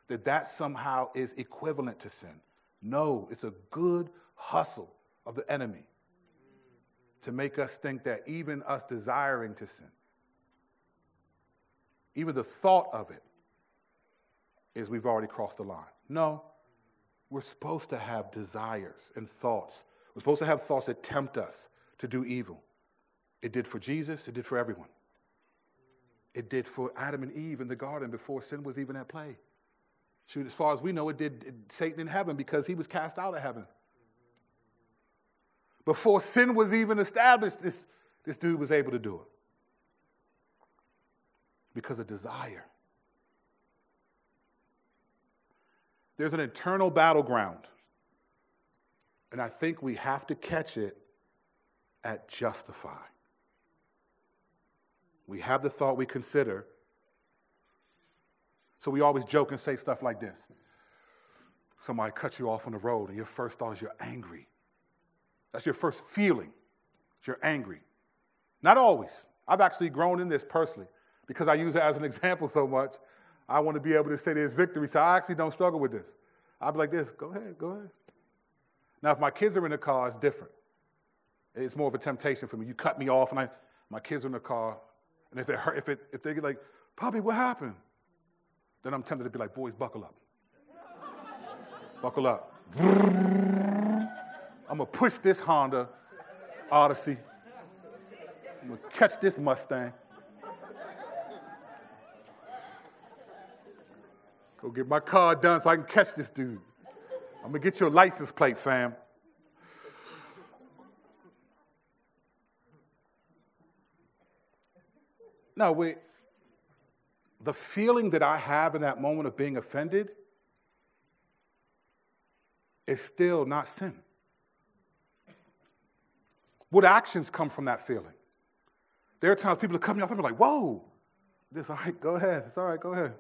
that that somehow is equivalent to sin. No, it's a good hustle of the enemy to make us think that even us desiring to sin, even the thought of it, is we've already crossed the line. No, we're supposed to have desires and thoughts. We're supposed to have thoughts that tempt us to do evil. It did for Jesus, it did for everyone. It did for Adam and Eve in the garden before sin was even at play. Shoot, as far as we know, it did Satan in heaven because he was cast out of heaven. Before sin was even established, this, this dude was able to do it. Because of desire. There's an internal battleground. And I think we have to catch it at justify. We have the thought we consider. So we always joke and say stuff like this Somebody cut you off on the road, and your first thought is you're angry. That's your first feeling. You're angry. Not always. I've actually grown in this personally because I use it as an example so much. I want to be able to say there's victory. So I actually don't struggle with this. I'd be like this go ahead, go ahead. Now, if my kids are in the car, it's different. It's more of a temptation for me. You cut me off, and I, my kids are in the car, and if it hurt, if it, if they get like, Poppy, what happened? Then I'm tempted to be like, boys, buckle up. buckle up. I'm gonna push this Honda Odyssey. I'm gonna catch this Mustang. Go get my car done so I can catch this dude. I'm gonna get your license plate, fam. Now, wait. The feeling that I have in that moment of being offended is still not sin. What actions come from that feeling? There are times people are coming off and be like, whoa, this all right, go ahead. It's all right, go ahead.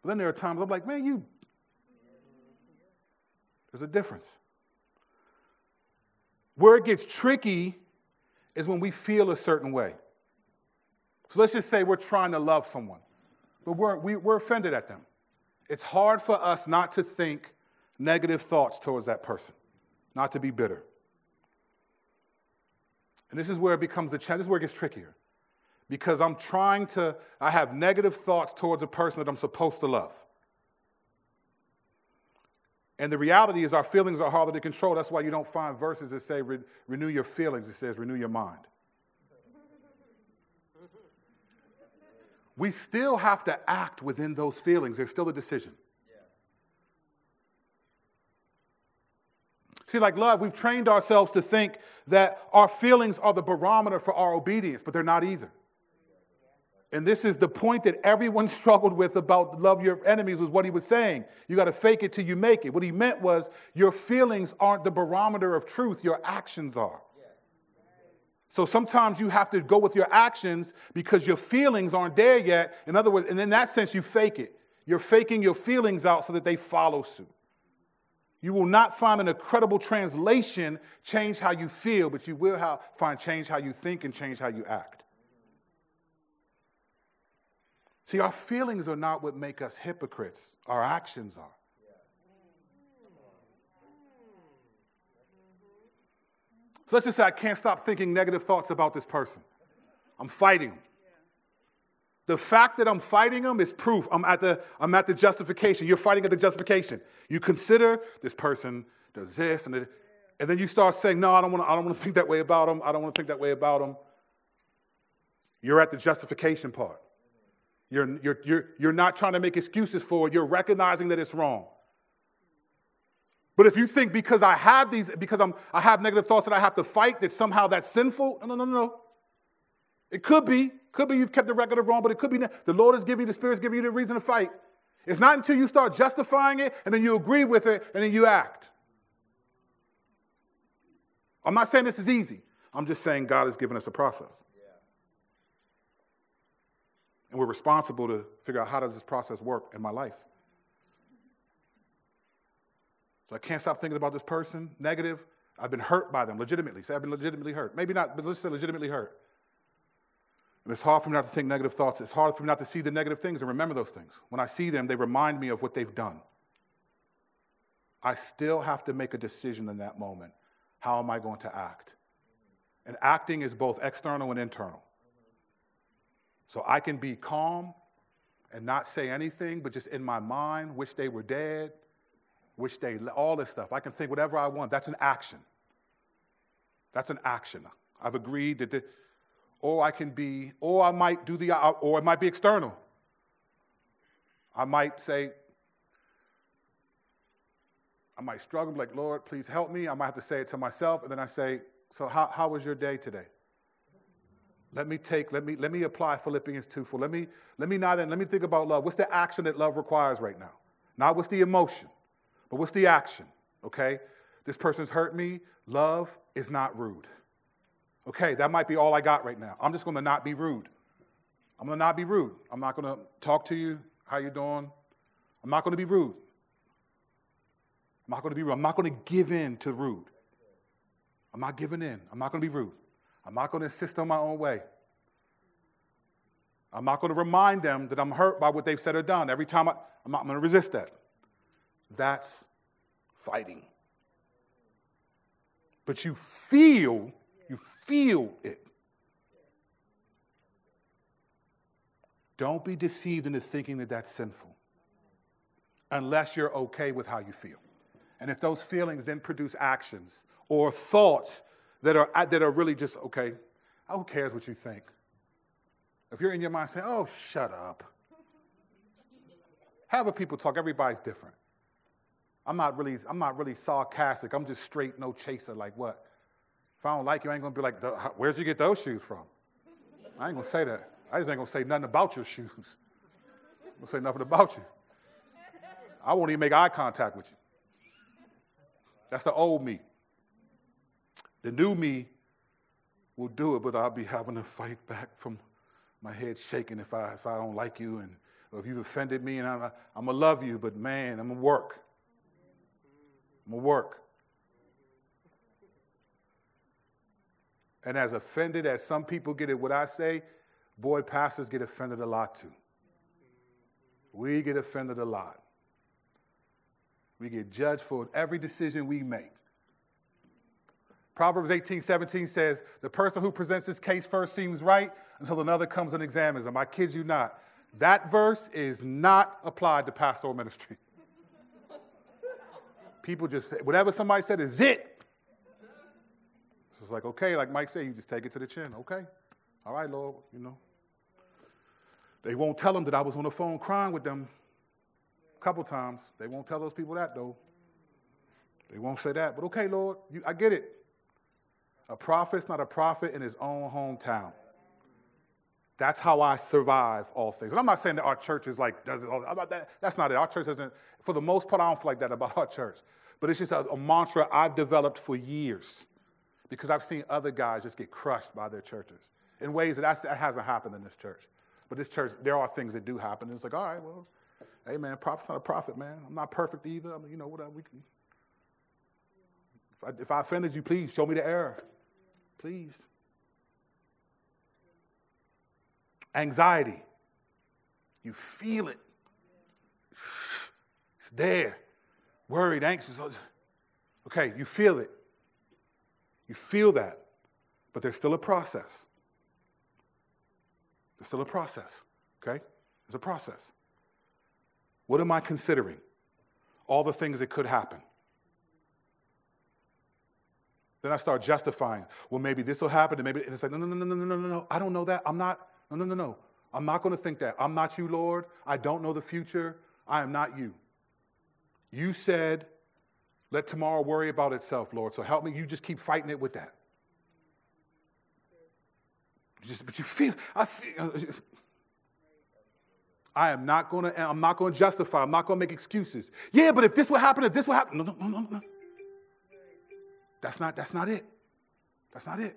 But then there are times I'm like, man, you. There's a difference. Where it gets tricky is when we feel a certain way. So let's just say we're trying to love someone, but we're, we, are we are offended at them. It's hard for us not to think negative thoughts towards that person, not to be bitter. And this is where it becomes the challenge, this is where it gets trickier because I'm trying to, I have negative thoughts towards a person that I'm supposed to love. And the reality is, our feelings are harder to control. That's why you don't find verses that say, renew your feelings. It says, renew your mind. We still have to act within those feelings. There's still a decision. See, like love, we've trained ourselves to think that our feelings are the barometer for our obedience, but they're not either. And this is the point that everyone struggled with about love your enemies, was what he was saying. You got to fake it till you make it. What he meant was your feelings aren't the barometer of truth, your actions are. So sometimes you have to go with your actions because your feelings aren't there yet. In other words, and in that sense, you fake it. You're faking your feelings out so that they follow suit. You will not find an incredible translation change how you feel, but you will find change how you think and change how you act. See, our feelings are not what make us hypocrites, our actions are. So let's just say I can't stop thinking negative thoughts about this person. I'm fighting. The fact that I'm fighting them is proof I'm at, the, I'm at the justification. You're fighting at the justification. You consider this person does this, and, and then you start saying, No, I don't want to I don't want to think that way about them. I don't want to think that way about them. You're at the justification part. You're, you're, you're, you're not trying to make excuses for it, you're recognizing that it's wrong. But if you think because I have these, because I'm, I have negative thoughts that I have to fight, that somehow that's sinful, no, no, no, no. It could be. Could be you've kept the record of wrong, but it could be the Lord has given you, the Spirit's giving you the reason to fight. It's not until you start justifying it and then you agree with it and then you act. I'm not saying this is easy. I'm just saying God has given us a process. And we're responsible to figure out how does this process work in my life. So I can't stop thinking about this person, negative. I've been hurt by them, legitimately. Say I've been legitimately hurt. Maybe not, but let's say legitimately hurt. And it's hard for me not to think negative thoughts. It's hard for me not to see the negative things and remember those things. When I see them, they remind me of what they've done. I still have to make a decision in that moment. How am I going to act? And acting is both external and internal. So I can be calm and not say anything, but just in my mind, wish they were dead, wish they, all this stuff. I can think whatever I want. That's an action. That's an action. I've agreed that, the, or I can be, or I might do the, or it might be external. I might say, I might struggle, like, Lord, please help me. I might have to say it to myself. And then I say, So, how, how was your day today? Let me take, let me, let me apply Philippians 2 for let me, let me now then, let me think about love. What's the action that love requires right now? Not what's the emotion, but what's the action? Okay? This person's hurt me. Love is not rude. Okay, that might be all I got right now. I'm just gonna not be rude. I'm gonna not be rude. I'm not gonna talk to you, how you doing? I'm not gonna be rude. I'm not gonna be rude. I'm not gonna give in to rude. I'm not giving in. I'm not gonna be rude. I'm not going to insist on my own way. I'm not going to remind them that I'm hurt by what they've said or done. Every time I, I'm not going to resist that. That's fighting. But you feel, you feel it. Don't be deceived into thinking that that's sinful unless you're okay with how you feel. And if those feelings then produce actions or thoughts that are, uh, that are really just, okay, who cares what you think? If you're in your mind saying, oh, shut up. Have people talk, everybody's different. I'm not really, I'm not really sarcastic. I'm just straight, no chaser. Like what? If I don't like you, I ain't gonna be like, where'd you get those shoes from? I ain't gonna say that. I just ain't gonna say nothing about your shoes. I'm gonna say nothing about you. I won't even make eye contact with you. That's the old me. The new me will do it, but I'll be having to fight back from my head shaking if I, if I don't like you and if you've offended me and I'm, I'm going to love you, but man, I'm going to work. I'm going to work. And as offended as some people get it, what I say, boy, pastors get offended a lot too. We get offended a lot. We get judged for every decision we make. Proverbs 18, 17 says, The person who presents his case first seems right until another comes and examines them. I kid you not. That verse is not applied to pastoral ministry. People just, whatever somebody said is it. So it's like, okay, like Mike said, you just take it to the chin. Okay. All right, Lord, you know. They won't tell them that I was on the phone crying with them a couple times. They won't tell those people that, though. They won't say that. But okay, Lord, you, I get it. A prophet's not a prophet in his own hometown. That's how I survive all things. And I'm not saying that our church is like, does it all that. That's not it. Our church doesn't, for the most part, I don't feel like that about our church. But it's just a, a mantra I've developed for years because I've seen other guys just get crushed by their churches in ways that that hasn't happened in this church. But this church, there are things that do happen. It's like, all right, well, hey, man, prophet's not a prophet, man. I'm not perfect either. I mean, you know, whatever. We can, if I, if I offended you, please show me the error. Please. Anxiety. You feel it. It's there. Worried, anxious. Okay, you feel it. You feel that. But there's still a process. There's still a process. Okay? There's a process. What am I considering? All the things that could happen. Then I start justifying, well, maybe this will happen, and maybe and it's like, no, no, no, no, no, no, no, no, no. I don't know that. I'm not, no, no, no, no. I'm not going to think that. I'm not you, Lord. I don't know the future. I am not you. You said, let tomorrow worry about itself, Lord. So help me. You just keep fighting it with that. Just, but you feel, I feel. I am not going to, I'm not going to justify. I'm not going to make excuses. Yeah, but if this will happen, if this will happen, no, no, no, no. That's not, that's not it. That's not it.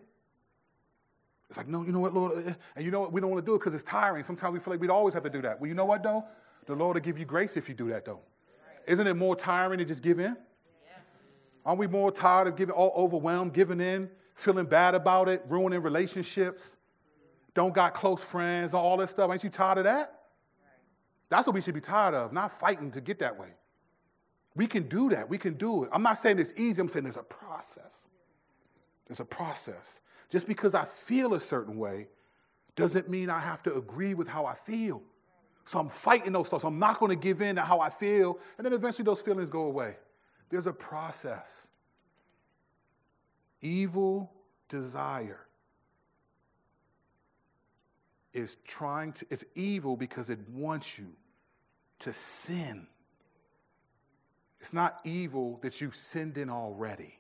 It's like, no, you know what, Lord? Eh, eh, and you know what? We don't want to do it because it's tiring. Sometimes we feel like we'd always have to do that. Well, you know what, though? The Lord will give you grace if you do that, though. Isn't it more tiring to just give in? Aren't we more tired of giving, all overwhelmed, giving in, feeling bad about it, ruining relationships, don't got close friends, all this stuff? Ain't you tired of that? That's what we should be tired of, not fighting to get that way. We can do that. We can do it. I'm not saying it's easy, I'm saying there's a process. There's a process. Just because I feel a certain way doesn't mean I have to agree with how I feel. So I'm fighting those thoughts. I'm not going to give in to how I feel, and then eventually those feelings go away. There's a process. Evil desire is trying to, it's evil because it wants you to sin. It's not evil that you've sinned in already.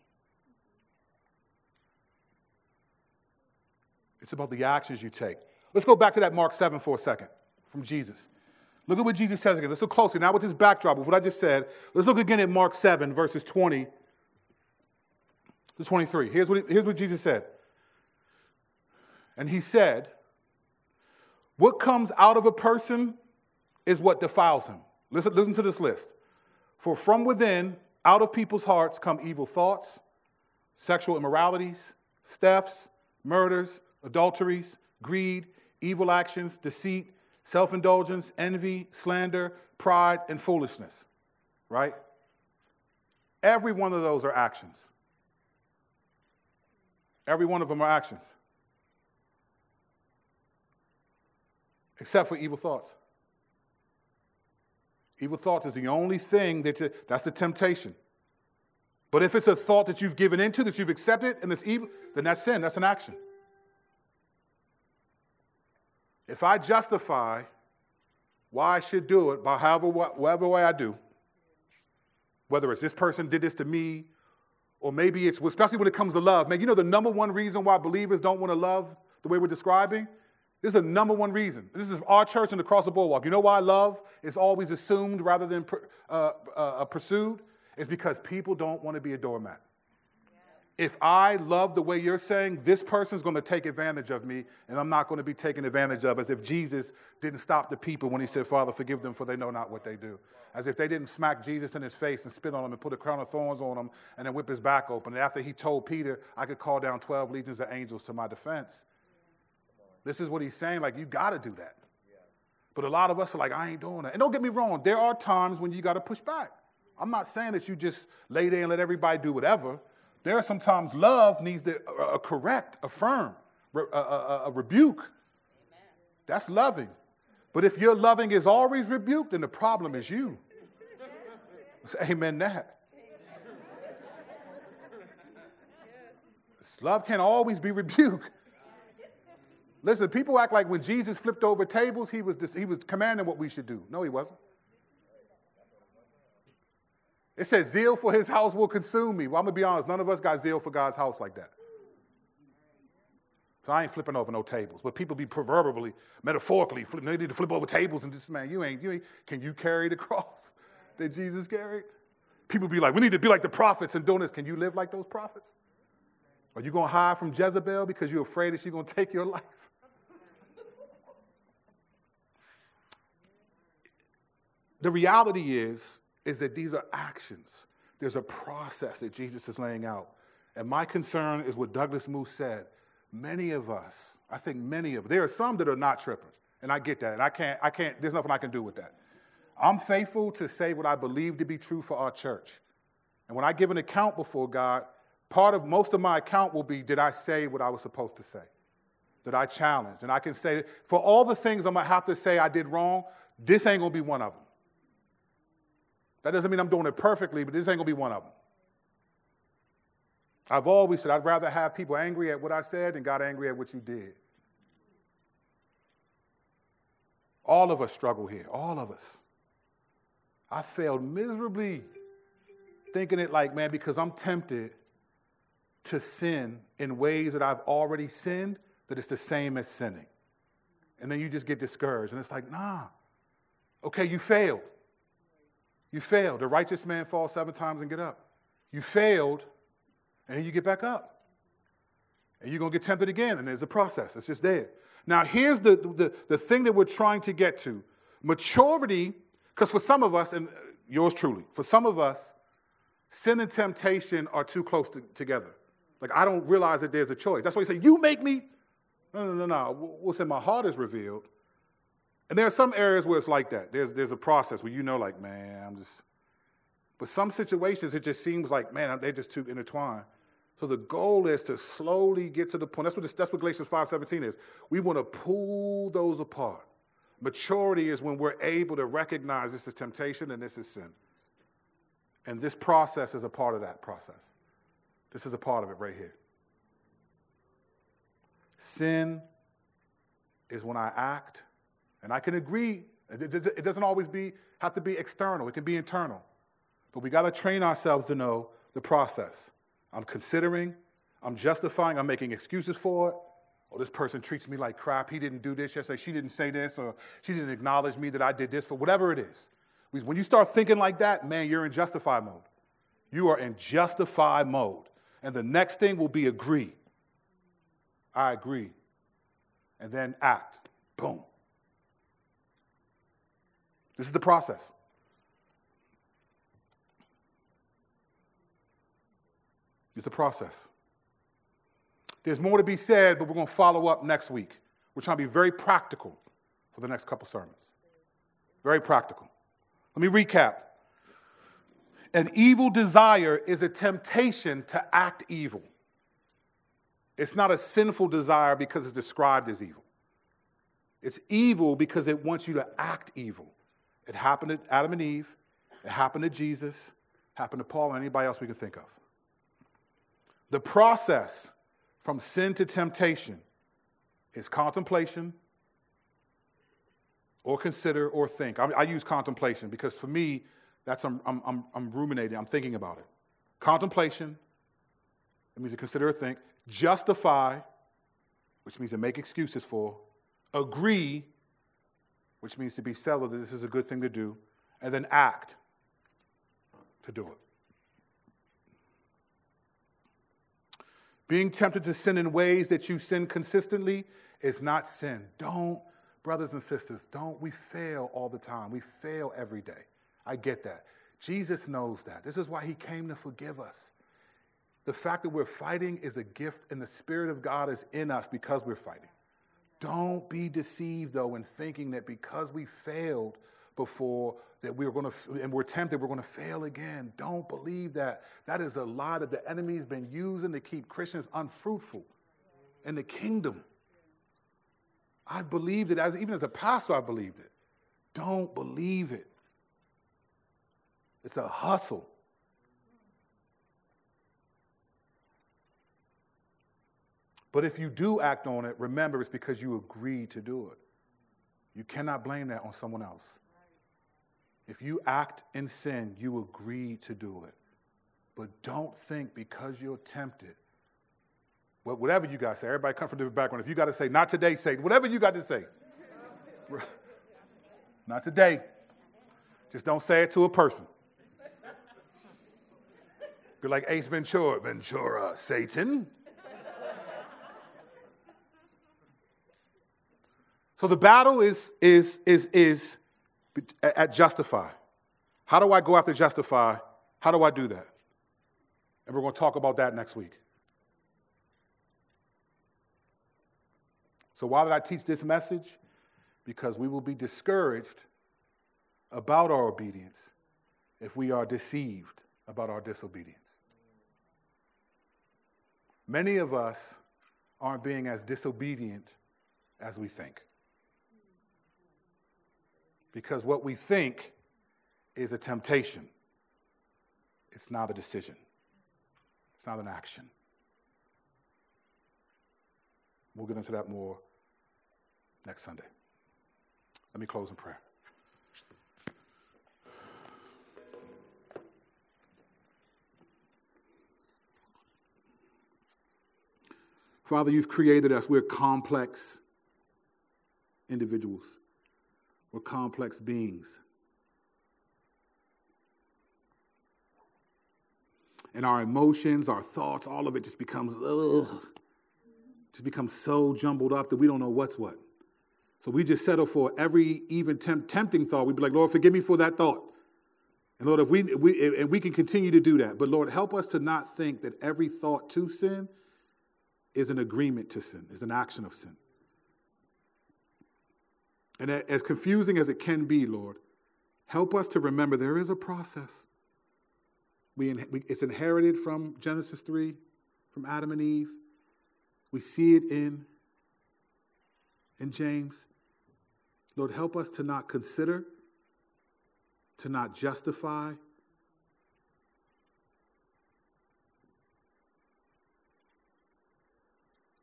It's about the actions you take. Let's go back to that Mark 7 for a second from Jesus. Look at what Jesus says again. Let's look closely. Now, with this backdrop of what I just said, let's look again at Mark 7, verses 20 to 23. Here's what, here's what Jesus said. And he said, What comes out of a person is what defiles him. Listen, listen to this list. For from within, out of people's hearts come evil thoughts, sexual immoralities, thefts, murders, adulteries, greed, evil actions, deceit, self indulgence, envy, slander, pride, and foolishness. Right? Every one of those are actions. Every one of them are actions. Except for evil thoughts. Evil thoughts is the only thing that that's the temptation. But if it's a thought that you've given into, that you've accepted, and it's evil, then that's sin, that's an action. If I justify why I should do it by however, whatever way I do, whether it's this person did this to me, or maybe it's, especially when it comes to love, man, you know the number one reason why believers don't want to love the way we're describing? This is the number one reason. This is our church and across the boardwalk. You know why love is always assumed rather than uh, uh, pursued? It's because people don't want to be a doormat if I love the way you're saying, this person's going to take advantage of me, and I'm not going to be taken advantage of, as if Jesus didn't stop the people when he said, Father, forgive them, for they know not what they do. As if they didn't smack Jesus in his face and spit on him and put a crown of thorns on him and then whip his back open. And after he told Peter, I could call down 12 legions of angels to my defense. This is what he's saying, like, you got to do that. But a lot of us are like, I ain't doing that. And don't get me wrong, there are times when you got to push back. I'm not saying that you just lay there and let everybody do whatever. There are sometimes love needs to uh, correct, affirm, re- uh, uh, uh, rebuke. Amen. That's loving. But if your loving is always rebuked, then the problem is you. Say amen that. Love can always be rebuked. Listen, people act like when Jesus flipped over tables, he was, he was commanding what we should do. No, he wasn't. It says, Zeal for his house will consume me. Well, I'm going to be honest, none of us got zeal for God's house like that. So I ain't flipping over no tables. But people be proverbially, metaphorically, they need to flip over tables and just, man, you ain't, you ain't, can you carry the cross that Jesus carried? People be like, we need to be like the prophets and doing this. Can you live like those prophets? Are you going to hide from Jezebel because you're afraid that she's going to take your life? the reality is, is that these are actions. There's a process that Jesus is laying out. And my concern is what Douglas Moo said. Many of us, I think many of there are some that are not trippers, and I get that, and I can't, I can't, there's nothing I can do with that. I'm faithful to say what I believe to be true for our church. And when I give an account before God, part of most of my account will be did I say what I was supposed to say? Did I challenge? And I can say, for all the things I'm gonna have to say I did wrong, this ain't gonna be one of them. That doesn't mean I'm doing it perfectly, but this ain't gonna be one of them. I've always said I'd rather have people angry at what I said than God angry at what you did. All of us struggle here, all of us. I failed miserably thinking it like, man, because I'm tempted to sin in ways that I've already sinned, that it's the same as sinning. And then you just get discouraged. And it's like, nah, okay, you failed. You failed. The righteous man falls seven times and get up. You failed, and then you get back up. And you're going to get tempted again, and there's a process. It's just there. Now, here's the, the, the thing that we're trying to get to maturity, because for some of us, and uh, yours truly, for some of us, sin and temptation are too close to, together. Like, I don't realize that there's a choice. That's why you say, You make me. No, no, no, no. What's in My heart is revealed. And there are some areas where it's like that. There's, there's a process where you know, like, man, I'm just. But some situations, it just seems like, man, they're just too intertwined. So the goal is to slowly get to the point. That's what, this, that's what Galatians 5.17 is. We want to pull those apart. Maturity is when we're able to recognize this is temptation and this is sin. And this process is a part of that process. This is a part of it right here. Sin is when I act and I can agree It doesn't always be, have to be external, it can be internal. But we got to train ourselves to know the process. I'm considering, I'm justifying, I'm making excuses for it. Oh, this person treats me like crap. He didn't do this yesterday. She didn't say this, or she didn't acknowledge me that I did this for whatever it is. When you start thinking like that, man, you're in justify mode. You are in justify mode. And the next thing will be agree. I agree. And then act. Boom. This is the process. It's the process. There's more to be said, but we're going to follow up next week. We're trying to be very practical for the next couple sermons. Very practical. Let me recap. An evil desire is a temptation to act evil. It's not a sinful desire because it's described as evil. It's evil because it wants you to act evil. It happened to Adam and Eve. It happened to Jesus. Happened to Paul and anybody else we can think of. The process from sin to temptation is contemplation or consider or think. I, I use contemplation because for me, that's I'm, I'm, I'm ruminating, I'm thinking about it. Contemplation, it means to consider or think. Justify, which means to make excuses for. Agree, which means to be settled that this is a good thing to do, and then act to do it. Being tempted to sin in ways that you sin consistently is not sin. Don't, brothers and sisters, don't. We fail all the time. We fail every day. I get that. Jesus knows that. This is why he came to forgive us. The fact that we're fighting is a gift, and the Spirit of God is in us because we're fighting. Don't be deceived, though, in thinking that because we failed before, that we are going to, and we're tempted, we're going to fail again. Don't believe that. That is a lie that the enemy's been using to keep Christians unfruitful in the kingdom. I've believed it, as even as a pastor, I believed it. Don't believe it. It's a hustle. But if you do act on it, remember it's because you agreed to do it. You cannot blame that on someone else. If you act in sin, you agree to do it. But don't think because you're tempted, well, whatever you got to say, everybody come from different background. If you got to say, not today, Satan, whatever you got to say. not today. Just don't say it to a person. Be like Ace Ventura, Ventura, Satan. So the battle is, is, is, is at justify. How do I go after justify? How do I do that? And we're going to talk about that next week. So, why did I teach this message? Because we will be discouraged about our obedience if we are deceived about our disobedience. Many of us aren't being as disobedient as we think. Because what we think is a temptation, it's not a decision, it's not an action. We'll get into that more next Sunday. Let me close in prayer. Father, you've created us. We're complex individuals. We're complex beings. And our emotions, our thoughts, all of it just becomes, ugh, just becomes so jumbled up that we don't know what's what. So we just settle for every even temp- tempting thought. We'd be like, Lord, forgive me for that thought. And Lord, if we, we, and we can continue to do that, but Lord, help us to not think that every thought to sin is an agreement to sin, is an action of sin. And as confusing as it can be, Lord, help us to remember there is a process. We, we, it's inherited from Genesis 3, from Adam and Eve. We see it in, in James. Lord, help us to not consider, to not justify.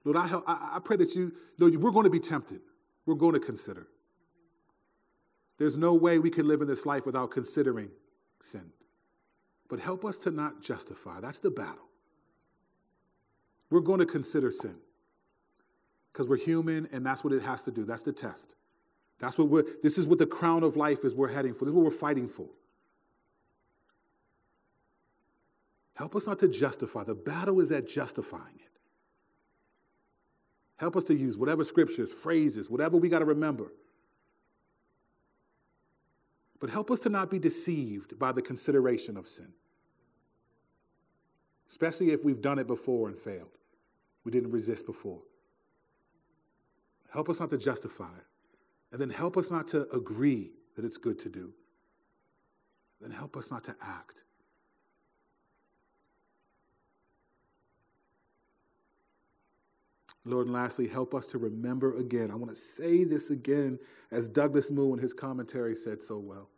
Lord, I, help, I, I pray that you, Lord, we're going to be tempted. We're going to consider. There's no way we can live in this life without considering sin. But help us to not justify. That's the battle. We're going to consider sin because we're human and that's what it has to do. That's the test. That's what we're, this is what the crown of life is we're heading for. This is what we're fighting for. Help us not to justify. The battle is at justifying it. Help us to use whatever scriptures, phrases, whatever we got to remember. But help us to not be deceived by the consideration of sin, especially if we've done it before and failed. We didn't resist before. Help us not to justify it. And then help us not to agree that it's good to do. Then help us not to act. Lord, and lastly, help us to remember again. I want to say this again, as Douglas Moo in his commentary said so well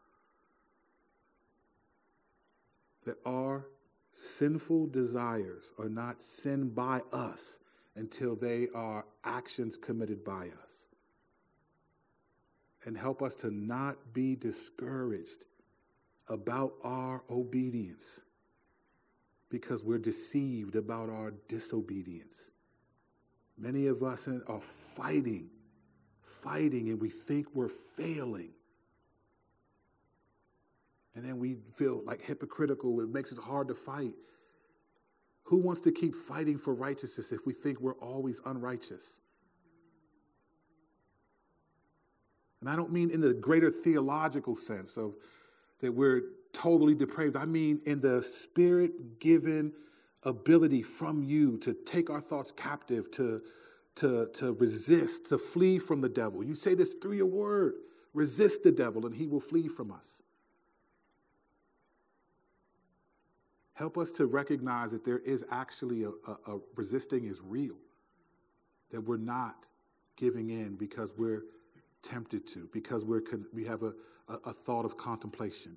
that our sinful desires are not sin by us until they are actions committed by us. And help us to not be discouraged about our obedience because we're deceived about our disobedience. Many of us are fighting, fighting, and we think we're failing. And then we feel like hypocritical. It makes it hard to fight. Who wants to keep fighting for righteousness if we think we're always unrighteous? And I don't mean in the greater theological sense of that we're totally depraved. I mean in the spirit given ability from you to take our thoughts captive, to, to, to resist, to flee from the devil. You say this through your word resist the devil, and he will flee from us. Help us to recognize that there is actually a, a, a resisting is real, that we're not giving in because we're tempted to, because we're, we have a, a, a thought of contemplation.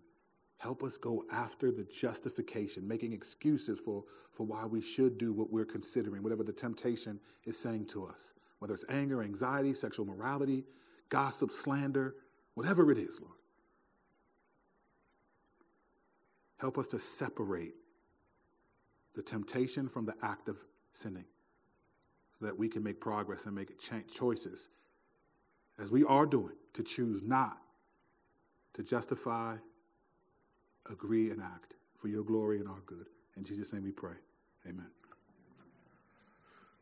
Help us go after the justification, making excuses for, for why we should do what we're considering, whatever the temptation is saying to us, whether it's anger, anxiety, sexual morality, gossip, slander, whatever it is, Lord. Help us to separate the temptation from the act of sinning so that we can make progress and make choices, as we are doing, to choose not to justify agree and act for your glory and our good. In Jesus' name we pray. Amen.